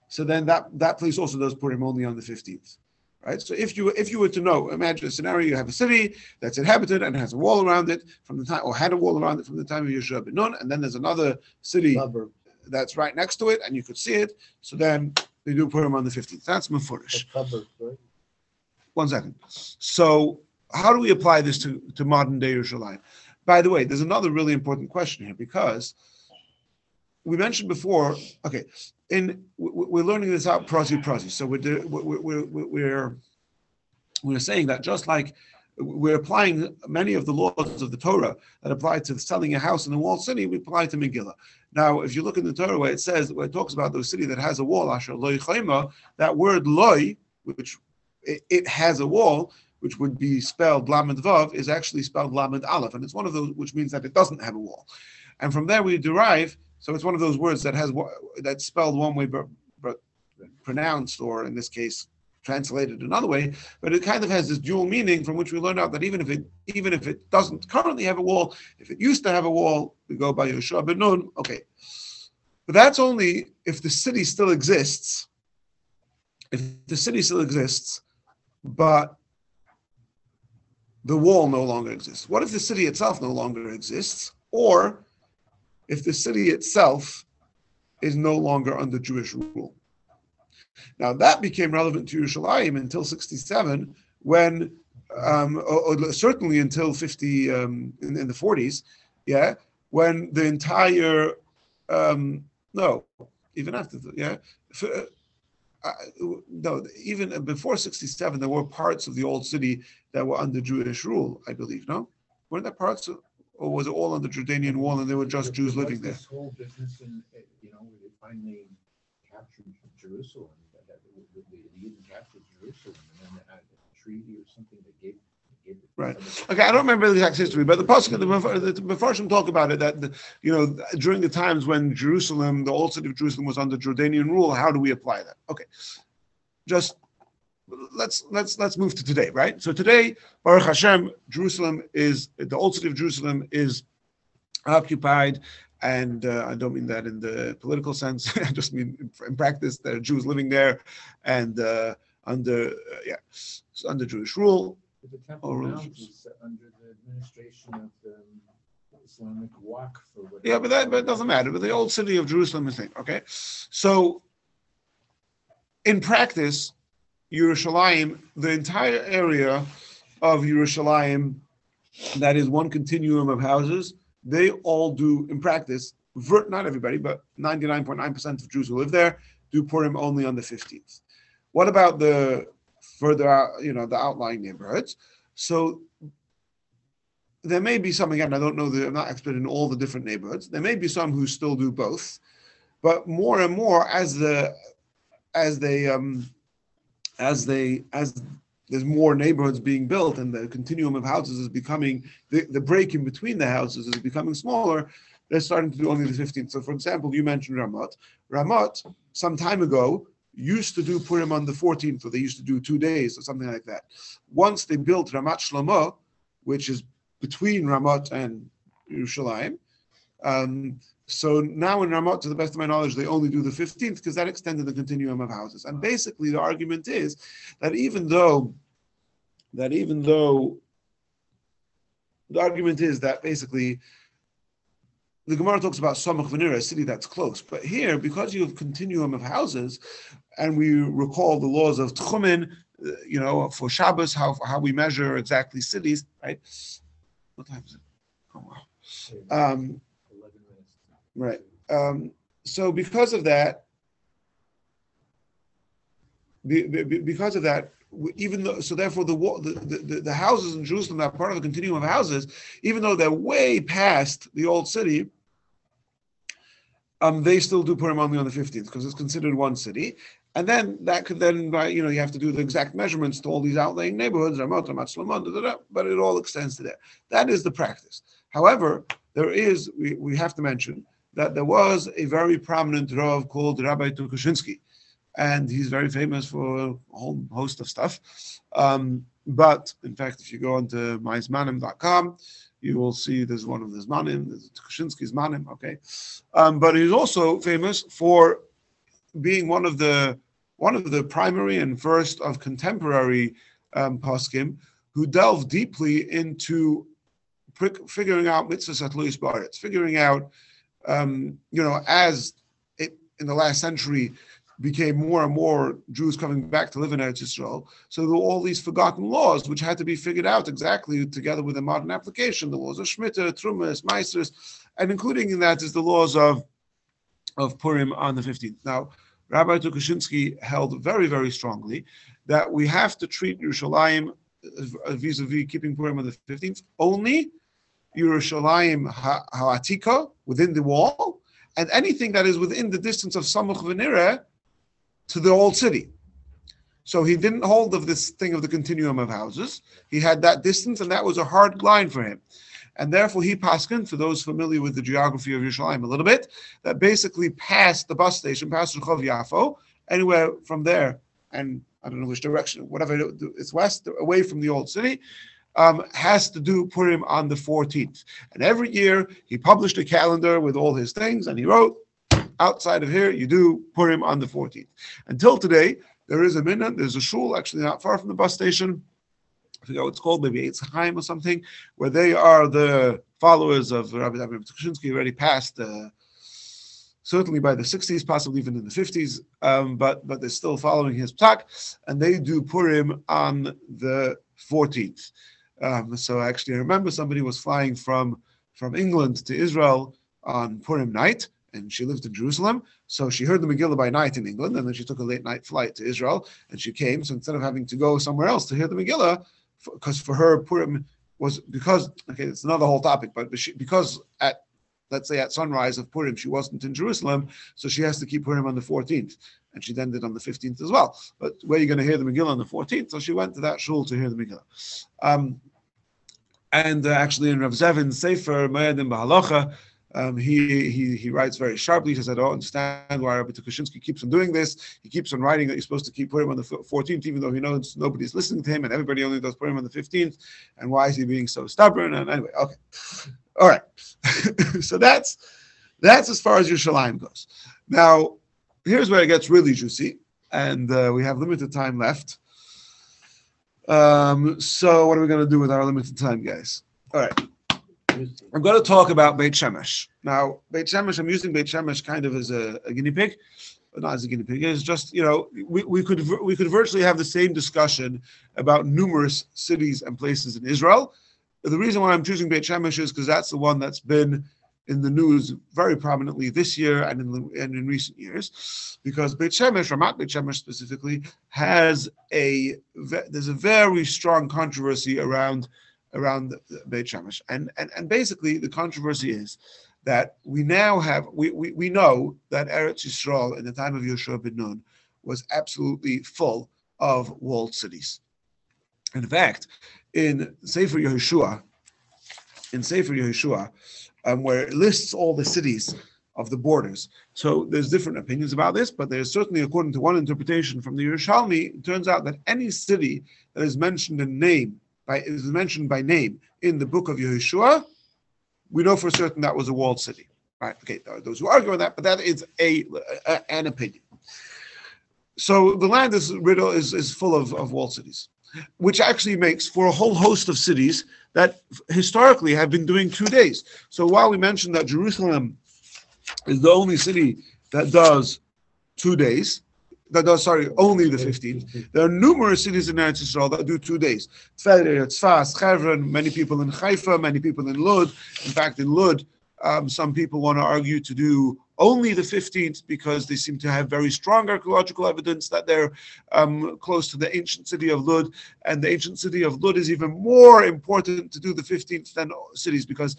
So then that that place also does Purim only on the fifteenth. Right? So if you if you were to know, imagine a scenario: you have a city that's inhabited and has a wall around it from the time, or had a wall around it from the time of Yeshua ben Nun, and then there's another city Suburb, that's right next to it, and you could see it. So then they do Purim on the 15th. That's mafurish. suburb, right? One second. So how do we apply this to, to modern day Yerushalayim? By the way, there's another really important question here because we mentioned before. Okay, we- we're learning this out prosi prosi. So we're we're we're we're, saying that just like we're applying many of the laws of the Torah that apply to selling a house in a walled city, we apply to Megillah. Now, if you look in the Torah where it says, where it talks about the city that has a wall, Asher loy chayma, that word loy, which it, it has a wall, which would be spelled lamed vav, is actually spelled lamed aleph, and it's one of those which means that it doesn't have a wall. And from there we derive, so it's one of those words that has that's spelled one way but, but pronounced, or in this case, translated another way, but it kind of has this dual meaning from which we learn out that even if it even if it doesn't currently have a wall, if it used to have a wall, we go by Yeshua ben Nun. Okay, but that's only if the city still exists. If the city still exists, but the wall no longer exists. What if the city itself no longer exists, or if the city itself is no longer under Jewish rule? Now that became relevant to Yerushalayim until 67, when, um, or, or certainly until 50 um, in, in the 40s, yeah, when the entire, um, no, even after, the, yeah, f- uh, no, even before 67, there were parts of the old city that were under Jewish rule, I believe, no? Weren't there parts, of, or was it all under Jordanian wall and there were just Jews living there? This whole business in, uh, you know, they finally captured Jerusalem, the the captured Jerusalem, and then they had a treaty or something that gave. Right. Okay, I don't remember the exact history, but the Pasuk, the the Mepharshim talk about it that the, you know during the times when Jerusalem, the old city of Jerusalem, was under Jordanian rule. How do we apply that? Okay, just let's let's let's move to today, right? So today, Baruch Hashem, Jerusalem is the old city of Jerusalem is occupied, and uh, I don't mean that in the political sense. [laughs] I just mean in, in practice, there are Jews living there, and uh, under uh, yeah, under Jewish rule. The Temple Mount is under the administration of the Islamic Waqf or whatever. Yeah, but that but it doesn't matter. But the old city of Jerusalem is thing. Okay, so in practice, Yerushalayim, the entire area of Yerushalayim, that is one continuum of houses, they all do in practice. Not everybody, but ninety nine point nine percent of Jews who live there do Purim only on the fifteenth. What about the further out, you know, the outlying neighborhoods? So there may be some again. I don't know. The, I'm not expert in all the different neighborhoods. There may be some who still do both, but more and more as the as they um, as they as there's more neighborhoods being built and the continuum of houses is becoming the, the break in between the houses is becoming smaller. They're starting to do only the 15th. So, for example, you mentioned Ramat. Ramat some time ago used to do Purim on the 14th, or they used to do two days or something like that. Once they built Ramat Shlomo, which is between Ramat and Yerushalayim. Um, so now in Ramat, to the best of my knowledge, they only do the 15th because that extended the continuum of houses. And basically, the argument is that even though that even though the argument is that basically the Gemara talks about Samach Venira, a city that's close. But here, because you have continuum of houses, and we recall the laws of Tchumen, you know, for Shabbos, how, how we measure exactly cities, right? What time is it? Oh, wow. Um. Right. Um, so because of that, be, be- because of that, even though so therefore the, the the the houses in Jerusalem are part of the continuum of houses, even though they're way past the old city, um, they still do Purim only on the fifteenth because it's considered one city. And then that could then, you know, you have to do the exact measurements to all these outlying neighborhoods, Ramot, Ramat but it all extends to there. That is the practice. However, there is, we, we have to mention that there was a very prominent Rav called Rabbi Tukachinsky, and he's very famous for a whole host of stuff. Um, but in fact, if you go onto myzmanim.com, you will see there's one of the Zmanim, there's Tukachinsky's Zmanim, okay? Um, but he's also famous for being one of the one of the primary and first of contemporary um, poskim who delved deeply into figuring out mitzvos hatluyos baaretz, figuring out, um, you know, as it in the last century became more and more Jews coming back to live in Eretz Yisrael. So there were all these forgotten laws which had to be figured out exactly together with a modern application. The laws of Shemitah, Trumas, Maasros, and including in that is the laws of of Purim on the 15th. Now, Rabbi Tukachinsky held very, very strongly that we have to treat Yerushalayim vis-a-vis keeping Purim on the 15th only Yerushalayim ha- ha'atika within the wall, and anything that is within the distance of Samuch Venira to the old city. So he didn't hold of this thing of the continuum of houses. He had that distance, and that was a hard line for him. And therefore, he paskin, for those familiar with the geography of Yerushalayim a little bit, that basically past the bus station, past Rehov Yafo, anywhere from there, and I don't know which direction, whatever it's west, away from the old city, um, has to do Purim on the 14th. And every year, he published a calendar with all his things, and he wrote, outside of here, you do Purim on the 14th. Until today, there is a minhag, there's a shul actually not far from the bus station. I forget what it's called, maybe Eitz or something, where they are the followers of Rabbi David Tukachinsky, already passed, uh, certainly by the 60s, possibly even in the 50s, um, but but they're still following his psak, and they do Purim on the 14th. Um, so actually, I remember somebody was flying from from England to Israel on Purim night, and she lived in Jerusalem. So she heard the Megillah by night in England, and then she took a late night flight to Israel, and she came. So instead of having to go somewhere else to hear the Megillah, because for her Purim was because okay, it's another whole topic, but she, because at let's say at sunrise of Purim she wasn't in Jerusalem, so she has to keep Purim on the 14th, and she then did on the 15th as well. But where are you going to hear the Megillah on the 14th? So she went to that shul to hear the Megillah. Um, and uh, actually, in Rav Zevin's Sefer Moedim Bahalacha, um, he, he he writes very sharply. He says, "I don't understand why Rabbi Tukachinsky keeps on doing this. He keeps on writing that you're supposed to keep Purim on the 14th, even though he knows nobody's listening to him, and everybody only does Purim on the 15th. And why is he being so stubborn? And anyway, okay, all right. [laughs] so that's that's as far as Yerushalayim goes. Now, here's where it gets really juicy, and uh, we have limited time left. Um, so what are we going to do with our limited time, guys? All right. I'm going to talk about Beit Shemesh. Now, Beit Shemesh, I'm using Beit Shemesh kind of as a, a guinea pig, but not as a guinea pig. It's just, you know, we, we could we could virtually have the same discussion about numerous cities and places in Israel. The reason why I'm choosing Beit Shemesh is because that's the one that's been in the news very prominently this year and in and in recent years, because Beit Shemesh, Ramat Beit Shemesh specifically, has a there's a very strong controversy around around Beit Shemesh, and and and basically the controversy is that we now have we we, we know that Eretz Yisrael in the time of Yeshua ben Nun was absolutely full of walled cities. In fact, in Sefer Yehoshua, in Sefer Yehoshua, um, where it lists all the cities of the borders. So there's different opinions about this, but there's certainly, according to one interpretation from the Yerushalmi, it turns out that any city that is mentioned in name by is mentioned by name in the book of Yehoshua, we know for certain that was a walled city. Right? Okay, there are those who argue on that, but that is a, a an opinion. So the land is riddle is, is full of, of walled cities, which actually makes for a whole host of cities that historically have been doing two days. So while we mentioned that Jerusalem is the only city that does two days, that does sorry only the 15th. There are numerous cities in Eretz Yisrael that do two days. Tver, Tzfas, Chevron, many people in Haifa, many people in Lud. In fact, in Lud, um, some people want to argue to do only the 15th because they seem to have very strong archaeological evidence that they're um, close to the ancient city of Lud. And the ancient city of Lud is even more important to do the 15th than cities because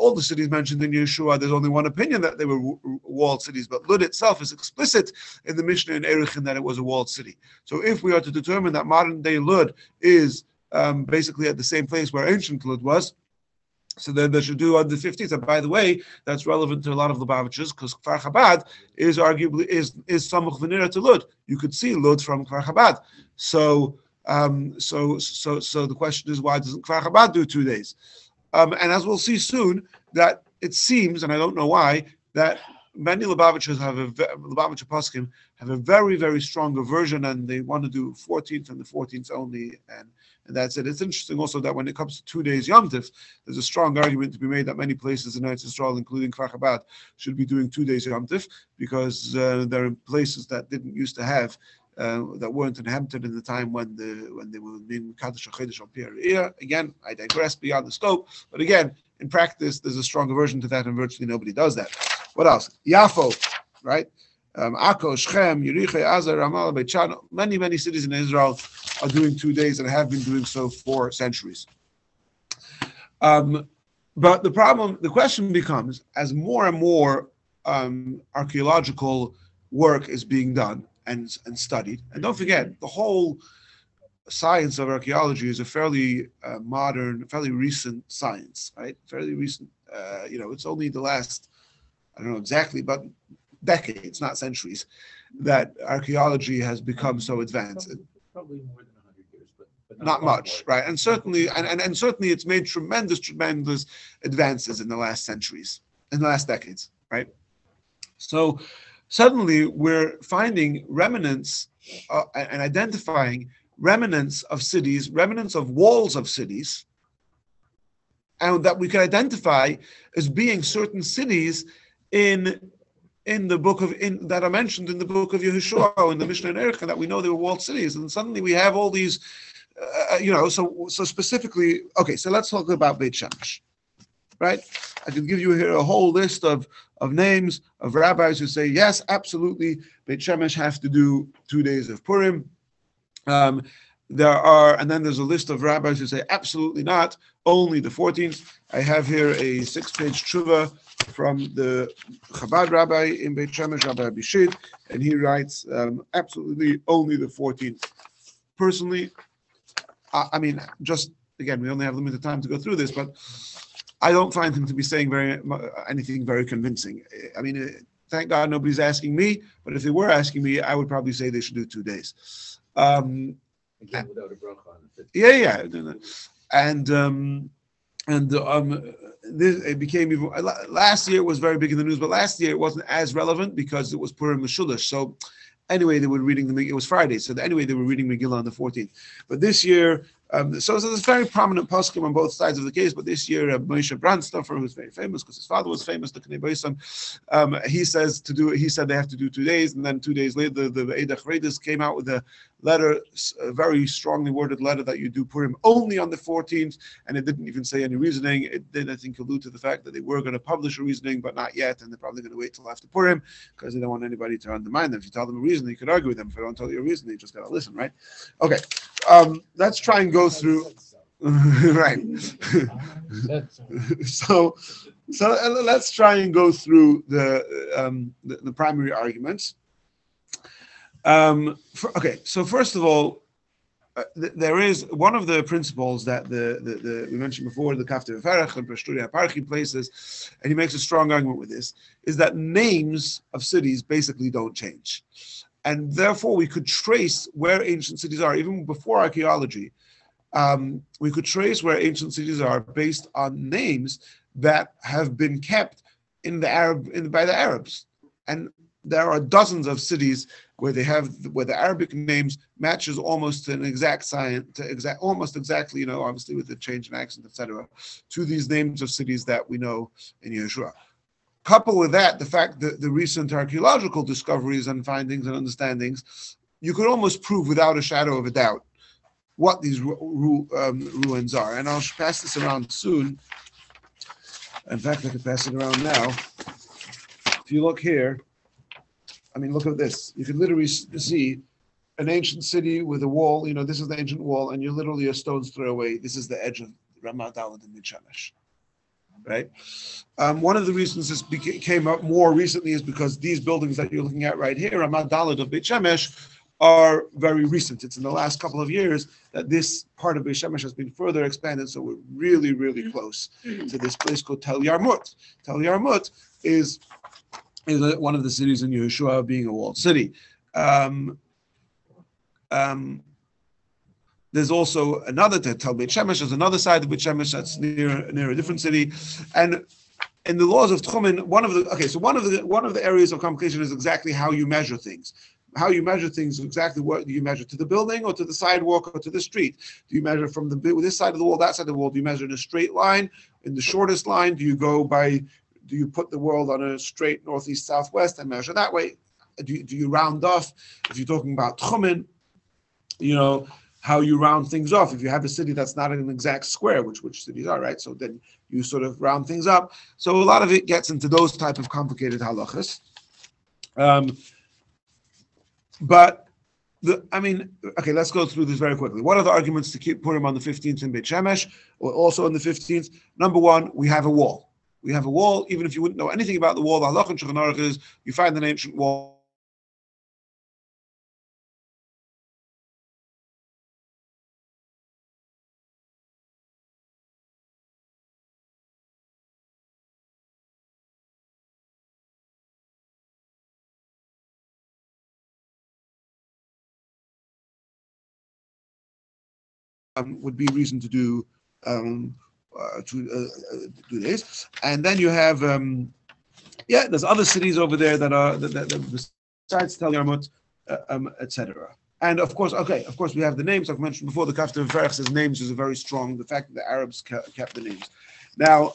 all the cities mentioned in Yeshua, there's only one opinion that they were walled cities, but Lud itself is explicit in the Mishnah in Erichin that it was a walled city. So if we are to determine that modern day Lud is um, basically at the same place where ancient Lud was, so then they should do on the 15th. And by the way, that's relevant to a lot of Lubavitchers because Kfar Chabad is arguably is is Samuch Venira to Lud. You could see Lud from Kfar Chabad. So um, so so so the question is why doesn't Kfar Chabad do two days? Um, and as we'll see soon, that it seems, and I don't know why, that many Lubavitchers have a Lubavitcher poskim have a very very strong aversion, and they want to do 14th and the 14th only, and and that's it. It's interesting also that when it comes to two days Yom Tif, there's a strong argument to be made that many places in Eretz Yisrael, including Kfar Chabad, should be doing two days Yom Tif because uh, there are places that didn't used to have. Uh, that weren't inhabited in the time when the when they were being Kaddish Chodesh on Pierre. Again, I digress beyond the scope, but again, in practice, there's a strong aversion to that, and virtually nobody does that. What else? Yafo, right? Um, Akko, Shechem, Yericho, Azar, Ramallah, Beit many, many cities in Israel are doing two days and have been doing so for centuries. Um, but the problem, the question becomes, as more and more um, archaeological work is being done and, and studied, and don't forget, the whole science of archaeology is a fairly uh, modern, fairly recent science, right? Fairly recent. Uh, you know, it's only the last, I don't know exactly, but decades, not centuries, that archaeology has become so advanced. Probably- more than a hundred years, but. but Not far much, right? And certainly, and, and, and certainly, it's made tremendous, tremendous advances in the last centuries, in the last decades, right? So suddenly, we're finding remnants uh, and identifying remnants of cities, remnants of walls of cities, and that we can identify as being certain cities in in the book of in that are mentioned in the book of Yehoshua in the Mishnah and Erech, that we know they were walled cities, and suddenly we have all these, uh, you know. So so specifically, okay. So let's talk about Beit Shemesh, right? I can give you here a whole list of of names of rabbis who say yes, absolutely, Beit Shemesh have to do two days of Purim. Um, there are, and then there's a list of rabbis who say absolutely not, only the 14th. I have here a six-page tshuva from the Chabad rabbi in Beit Shemesh, Rabbi Abishid, and he writes um, absolutely only the 14th. Personally, I, I mean, just again, we only have limited time to go through this, but I don't find him to be saying very anything very convincing. I mean, uh, thank God nobody's asking me, but if they were asking me, I would probably say they should do two days. Um, Again, without a bracha on yeah, yeah, and um, and um, this it became even last year it was very big in the news, but last year it wasn't as relevant because it was Purim Meshulish. So anyway, they were reading the it was Friday, so anyway they were reading Megillah on the 14th. But this year, um, so, so there's very prominent poskim on both sides of the case. But this year, uh, Moshe Brandsdorfer, who's very famous because his father was famous, the Knei Bosem, um, he says to do. He said they have to do two days, and then two days later, the, the Eidah Chareidis came out with a letter, a very strongly worded letter that you do Purim only on the 14th, and it didn't even say any reasoning. It did, I think, allude to the fact that they were going to publish a reasoning, but not yet, and they're probably going to wait till after Purim because they don't want anybody to undermine them. If you tell them a reason, you could argue with them. If they don't tell you a reason, you just got to listen, right? Okay, um, let's try and go through. [laughs] right. [laughs] so, so let's try and go through the um, the, the primary arguments. Um, for, okay, so first of all, uh, th- there is one of the principles that the, the, the we mentioned before, the Kaftor VaFerach and Prashturia Parchi places, and he makes a strong argument with this, is that names of cities basically don't change. And therefore, we could trace where ancient cities are, even before archaeology. Um, we could trace where ancient cities are based on names that have been kept in the Arab in, by the Arabs, and there are dozens of cities where they have where the Arabic names matches almost to an exact science, to exact almost exactly, you know, obviously with the change in accent, etc., to these names of cities that we know in Yeshua. Couple with that, the fact that the recent archaeological discoveries and findings and understandings, you could almost prove without a shadow of a doubt what these ru- um, ruins are. And I'll pass this around soon. In fact, I could pass it around now. If you look here, I mean, look at this. You can literally see an ancient city with a wall. You know, this is the ancient wall, and you're literally a stone's throw away. This is the edge of Ramat Dalad and Midshemesh. Right. Um, one of the reasons this beca- came up more recently is because these buildings that you're looking at right here, Ramat Dalad of Beit Shemesh, are very recent. It's in the last couple of years that this part of Beit Shemesh has been further expanded. So we're really, really close to this place called Tel Yarmut. Tel Yarmut is is one of the cities in Yehoshua being a walled city. Um, um, there's also another Beit Shemesh. There's another side of Beit Shemesh that's near near a different city, and in the laws of Tchumen, one of the okay, so one of the one of the areas of complication is exactly how you measure things. How you measure things, exactly what do you measure to the building or to the sidewalk or to the street? Do you measure from the this side of the wall, that side of the wall? Do you measure in a straight line, in the shortest line? Do you go by? Do you put the world on a straight northeast southwest and measure that way? Do you, do you round off? If you're talking about Tchumen, you know how you round things off. If you have a city that's not an exact square, which which cities are, right? So then you sort of round things up. So a lot of it gets into those type of complicated halachas. Um, but the, I mean, okay, let's go through this very quickly. What are the arguments to keep Purim on the 15th in Beit Shemesh, or also on the 15th? Number one, we have a wall. We have a wall, even if you wouldn't know anything about the wall, the halach and Shulchan is you find an ancient wall. um, would be reason to do um, to uh, uh, do this. And then you have um, yeah, there's other cities over there that are that, that, that besides Tel Yarmut, uh, um, etc. And of course, okay, of course, we have the names I've mentioned before. The Kafta Ferch says names is a very strong. The fact that the Arabs kept the names. Now,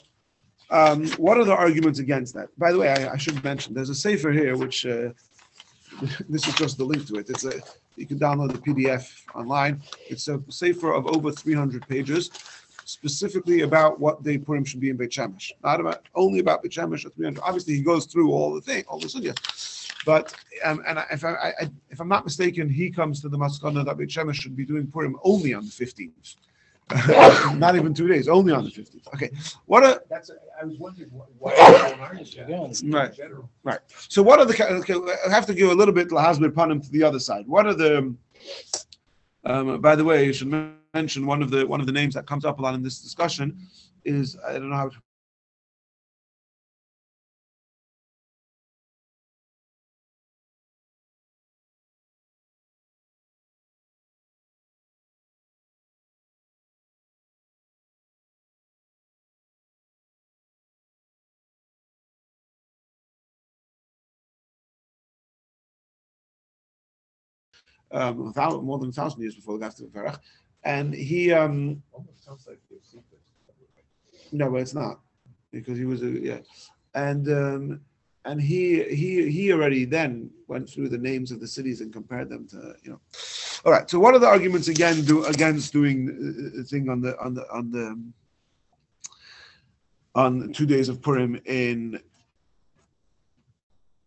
um, what are the arguments against that? By the way, I, I should mention there's a sefer here which. Uh, [laughs] this is just the link to it. It's a you can download the PDF online. It's a sefer of over 300 pages, specifically about what day Purim should be in Beit Shemesh. Not about only about Beit Shemesh. or 300. Obviously, he goes through all the thing, all the sugya. But um, and I- if I, I, if I'm not mistaken, he comes to the maskana that Beit Shemesh should be doing Purim only on the 15th. [laughs] not even two days, only on the 15th. Okay, what are That's, I was wondering wh- why people aren't that Right. So what are the, okay, I have to give a little bit lahazbir panim to the other side. What are the, um, by the way, you should men- mention one of the, one of the names that comes up a lot in this discussion is, I don't know how to. Um, more than a thousand years before the Gafta Ferach, and he, um. No, but it's not because he was a yeah, and um, and he he he already then went through the names of the cities and compared them to you know. All right. So what are the arguments again do against doing uh, the thing on the on the on the on two days of Purim in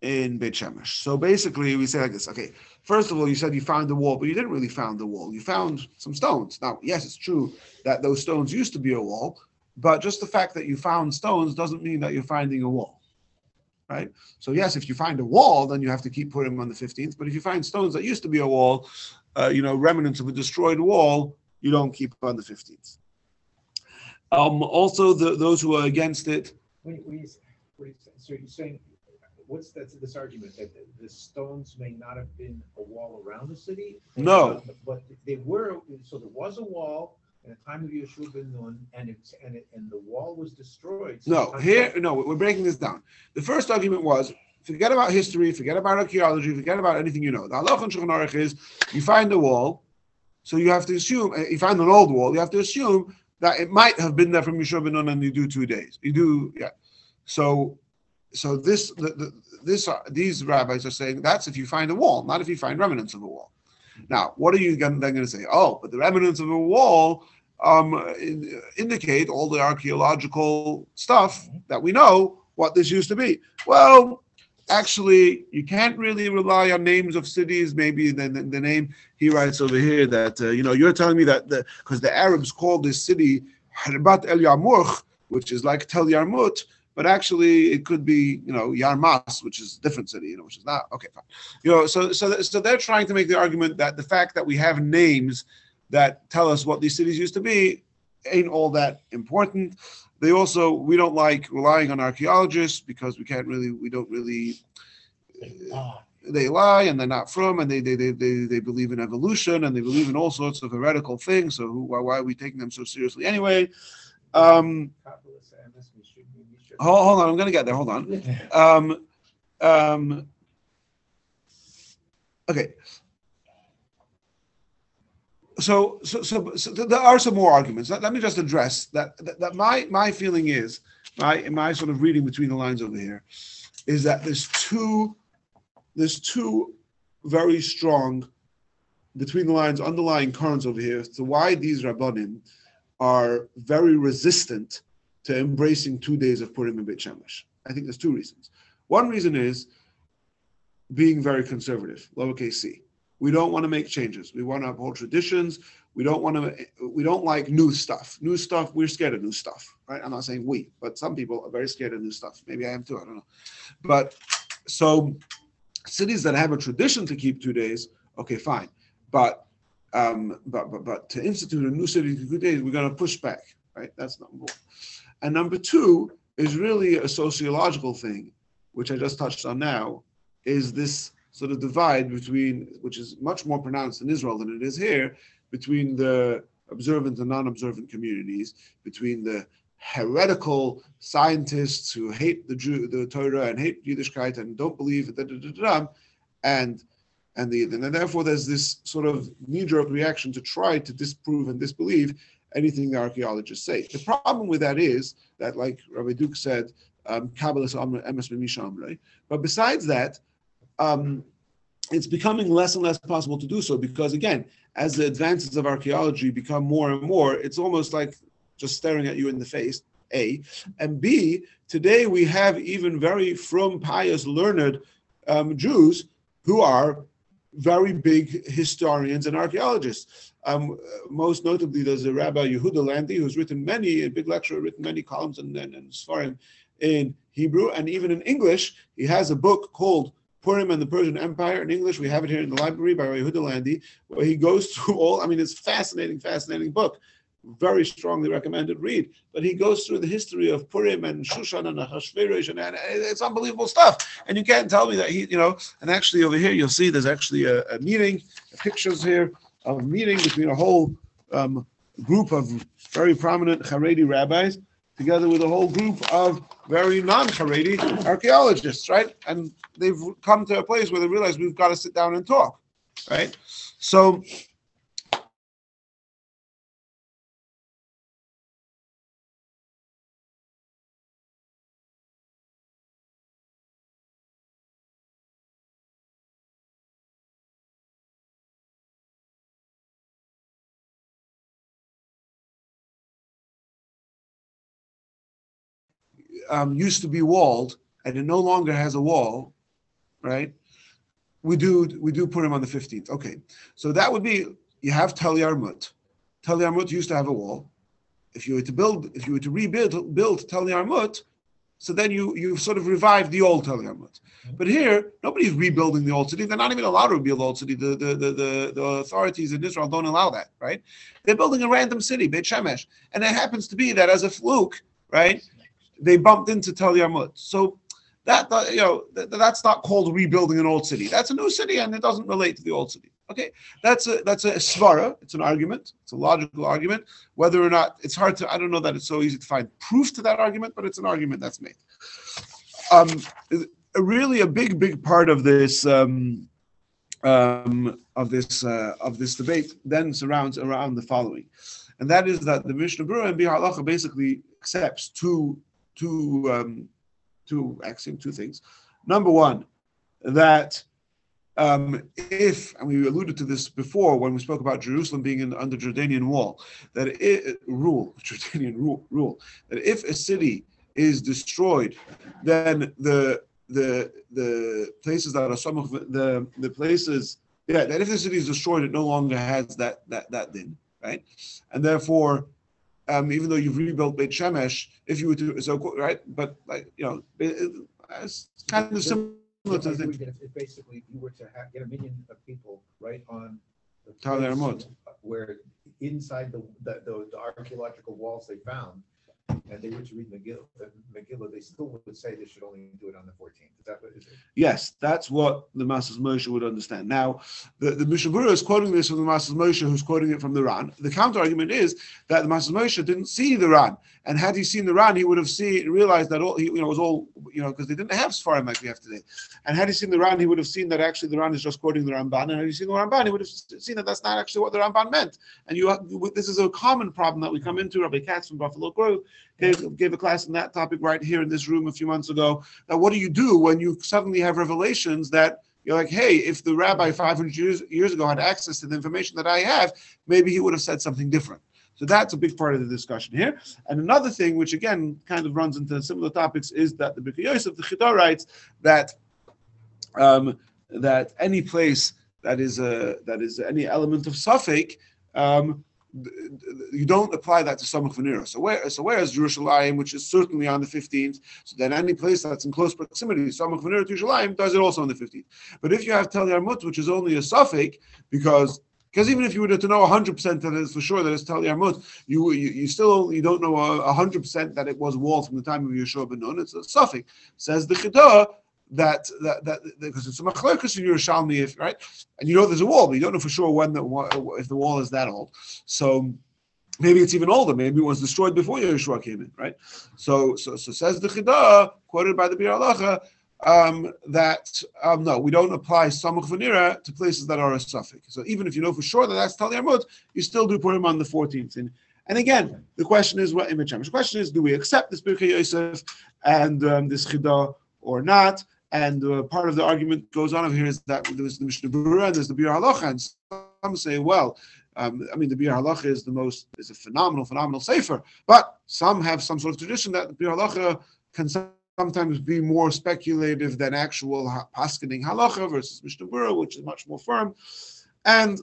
in Beit Shemesh? So basically, we say like this. Okay, first of all, you said you found the wall, but you didn't really found the wall. You found some stones. Now, yes, it's true that those stones used to be a wall, but just the fact that you found stones doesn't mean that you're finding a wall. Right? So, yes, if you find a wall, then you have to keep putting them on the 15th. But if you find stones that used to be a wall, uh, you know, remnants of a destroyed wall, you don't keep on the 15th. Um, also, the, those who are against it, are you saying? so you're saying, what's that, this argument, that the- the stones may not have been a wall around the city? No. But they were, so there was a wall in the time of Yeshua ben Nun, and it's, and it, and the wall was destroyed. no, here, no, we're breaking this down. The first argument was forget about history, forget about archaeology, forget about anything you know. The halach and Shulchan Aruch is you find a wall, so you have to assume, uh, you find an old wall, you have to assume that it might have been there from Yeshua ben Nun and you do two days. You do, yeah. So, so this, the, the, this, uh, these rabbis are saying that's if you find a wall, not if you find remnants of a wall. Now, what are you then going to say? Oh, but the remnants of a wall um, in- indicate all the archaeological stuff that we know what this used to be. Well, actually, you can't really rely on names of cities. Maybe the, the, the name he writes over here that, uh, you know, you're telling me that because the Arabs called this city Harbat El Yarmukh, which is like Tel Yarmut, but actually it could be, you know, Yarmas, which is a different city, you know, which is not okay. Fine. You know, so so so they're trying to make the argument that the fact that we have names that tell us what these cities used to be ain't all that important. They also we don't like relying on archaeologists because we can't really we don't really they lie and they're not from and they they, they, they, they believe in evolution and they believe in all sorts of heretical things. So who, why, why are we taking them so seriously anyway? Um, hold, hold on, I'm gonna get there. Hold on. Um, um, okay. So, so, so, so there are some more arguments. Let, let me just address that, that. That my my feeling is my my sort of reading between the lines over here is that there's two there's two very strong between the lines underlying currents over here to why these rabbanim are very resistant to embracing two days of Purim and Beit Shemesh. I think there's two reasons. One reason is being very conservative, lowercase c. We don't want to make changes. We want to uphold traditions. We don't want to. We don't like new stuff. New stuff. We're scared of new stuff, right? I'm not saying we, but some people are very scared of new stuff. Maybe I am too. I don't know. But so cities that have a tradition to keep two days, okay, fine. But um, but but but to institute a new city two days, we're going to push back, right? That's number one. And number two is really a sociological thing, which I just touched on now, is this sort of divide between, which is much more pronounced in Israel than it is here, between the observant and non-observant communities, between the heretical scientists who hate the Jew, the Torah and hate Yiddishkeit and don't believe da, da, da, and and the and therefore there's this sort of knee-jerk reaction to try to disprove and disbelieve anything the archaeologists say. The problem with that is that, like Rabbi Duke said, um. But besides that, um, it's becoming less and less possible to do so because, again, as the advances of archaeology become more and more, it's almost like just staring at you in the face. A and B. Today we have even very from pious, learned um, Jews who are very big historians and archaeologists. Um, most notably, there's a Rabbi Yehuda Landy who's written many, a big lecturer, written many columns and, and, and Sfarim in Hebrew and even in English. He has a book called Purim and the Persian Empire in English. We have it here in the library by Yehuda Landy, where he goes [laughs] through all. I mean, it's fascinating, fascinating book. Very strongly recommended read. But he goes through the history of Purim and Shushan and Ahasuerus, and, and it's unbelievable stuff. And you can't tell me that he, you know. And actually, over here you'll see there's actually a, a meeting, pictures here of a meeting between a whole um, group of very prominent Haredi rabbis together with a whole group of very non-Haredi archaeologists, right? And they've come to a place where they realize we've got to sit down and talk, right? So um, used to be walled and it no longer has a wall, right? We do we do Purim on the 15th. Okay. So that would be you have Tel Yarmut. Tel Yarmut used to have a wall. If you were to build, if you were to rebuild build Tel Yarmut, so then you you've sort of revived the old Tel Yarmut. But here, nobody's rebuilding the old city. They're not even allowed to rebuild the old city. The, the, the, the, the authorities in Israel don't allow that, right? They're building a random city, Beit Shemesh. And it happens to be that as a fluke, right? They bumped into Tel Yarmut. So that you know that, that's not called rebuilding an old city. That's a new city, and it doesn't relate to the old city. Okay, that's a that's a svara. It's an argument. It's a logical argument. Whether or not it's hard to, I don't know that it's so easy to find proof to that argument, but it's an argument that's made. Um, really, a big big part of this. Um, um, of this uh, of this debate then surrounds around the following, and that is that the Mishnah Berurah and Biur Halacha basically accepts two two um, two axiom, two things. Number one, that um, if and we alluded to this before when we spoke about Jerusalem being in, under Jordanian wall, that it rule [laughs] Jordanian rule rule that if a city is destroyed, then the the the places that are some of the the places yeah that if the city is destroyed, it no longer has that that that din right, and therefore um, even though you've rebuilt Beit Shemesh, if you were to, so, right, but like, you know, it, it's kind of similar to the thing. If basically you were to have, get a million of people right on. the place Where inside the, the, the the archaeological walls they found, and they were to read Megillah, uh, Megillah, they still would say they should only do it on the fourteenth. Is that what? Yes, that's what the Masas Moshe would understand. Now, the, the Mishnah Berurah is quoting this from the Masas Moshe, who's quoting it from the Ran. The counter argument is that the Masas Moshe didn't see the Ran, and had he seen the Ran, he would have seen realized that all he, you know, was all you know because they didn't have Sfarim like we have today. And had he seen the Ran, he would have seen that actually the Ran is just quoting the Ramban, and had he seen the Ramban, he would have seen that that's not actually what the Ramban meant. And you, this is a common problem that we come into. Rabbi Katz from Buffalo Grove gave, gave a class on that topic right here in this room a few months ago. Now, what do you do when you suddenly have revelations that you're like, hey, if the rabbi 500 years, years ago had access to the information that I have, maybe he would have said something different. So that's a big part of the discussion here. And another thing, which again kind of runs into similar topics, is that the Birkei Yosef, the Chida writes that um, that any place that is a that is any element of suffix, um, you don't apply that to Samach Venera. So where so whereas Jerusalem, which is certainly on the 15th, so then any place that's in close proximity, Samach Venera to Jerusalem does it also on the 15th. But if you have Tel Yarmut, which is only a suffix, because because even if you were to know 100% that it's for sure that it's Tel Yarmut, you, you you still you don't know 100% that it was walled from the time of Yeshua ben Nun. It's a suffix. Says the Chida that that that because it's a machlokes in Yerushalmi, if right, and you know there's a wall, but you don't know for sure when the if the wall is that old. So maybe it's even older. Maybe it was destroyed before Yeshua came in, right? So so so says the Chida, quoted by the Biur Halacha, um, that um, no, we don't apply samach to places that are a suffix. So even if you know for sure that that's Tel Yarmut, you still do Purim on the 14th. And, and again, the question is what image. The question is, do we accept this Birkei Yosef and um, this Chida or not? And uh, part of the argument goes on over here is that there's the Mishnah Berurah, there's the Biur Halacha, and some say, well, um, I mean, the Biur Halacha is the most is a phenomenal, phenomenal sefer, but some have some sort of tradition that the Biur Halacha can sometimes be more speculative than actual ha- paskening halacha versus Mishnah Berurah, which is much more firm, and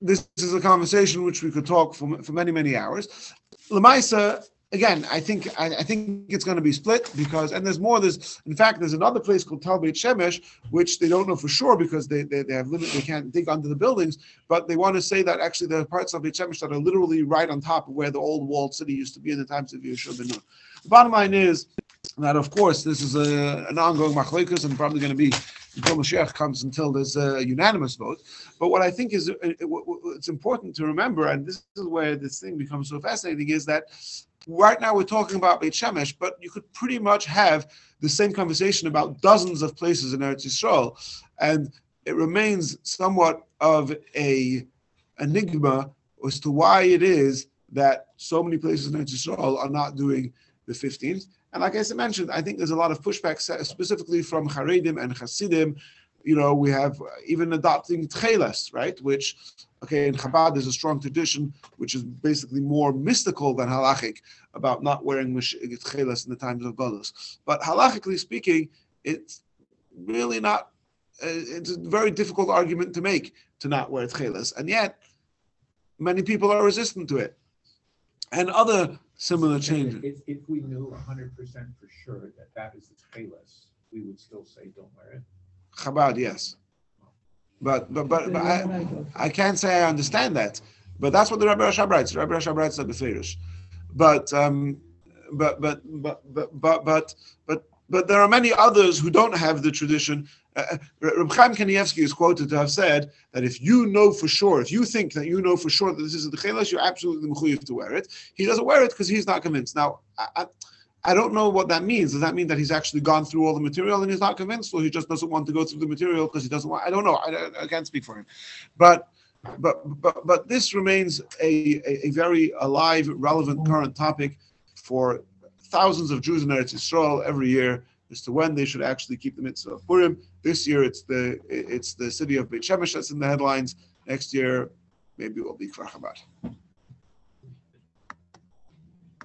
this is a conversation which we could talk for, for many, many hours. Lamaisa, again, I think I, I, think it's going to be split because, and there's more. There's in fact there's another place called Talbeit Shemesh, which they don't know for sure because they, they, they have limit. They can't dig under the buildings, but they want to say that actually there are parts of Beit Shemesh that are literally right on top of where the old walled city used to be in the times of Yeshua ben. The bottom line is that of course this is a, an ongoing machlokes and probably going to be until Mashiach comes until there's a unanimous vote. But what I think is uh, uh, it's important to remember, and this is where this thing becomes so fascinating, is that right now we're talking about Beit Shemesh, but you could pretty much have the same conversation about dozens of places in Eretz Yisrael, and it remains somewhat of a enigma as to why it is that so many places in Eretz Yisrael are not doing the 15th. And like I mentioned, I think there's a lot of pushback specifically from Haredim and Hasidim. You know, we have even adopting Tcheles, right? Which, okay, in Chabad there's a strong tradition, which is basically more mystical than halachic about not wearing Tcheles in the times of Golus. But halachically speaking, it's really not, uh, it's a very difficult argument to make to not wear Tcheles. And yet, many people are resistant to it. And other similar changes. If, if we knew a hundred percent for sure that that is the Tcheles, we would still say don't wear it. Chabad, yes. But but but, but I, I can't say I understand that. But that's what the Rabbi Rashab writes. Rabbi Rashab writes that the Firish. But um, but but but but but but but there are many others who don't have the tradition uh, Reb Chaim Kanievsky is quoted to have said that if you know for sure, if you think that you know for sure that this is the Tcheles, you're absolutely mechuyev to wear it. He doesn't wear it because he's not convinced. Now, I, I, I, don't know what that means. Does that mean that he's actually gone through all the material and he's not convinced, or he just doesn't want to go through the material because he doesn't want? I don't know. I, I can't speak for him, but. But, but but this remains a, a, a very alive, relevant, current topic for thousands of Jews in Eretz Yisrael every year as to when they should actually keep the mitzvah of Purim. This year, it's the it's the city of Beit Shemesh that's in the headlines. Next year, maybe it will be Kfar Chabad.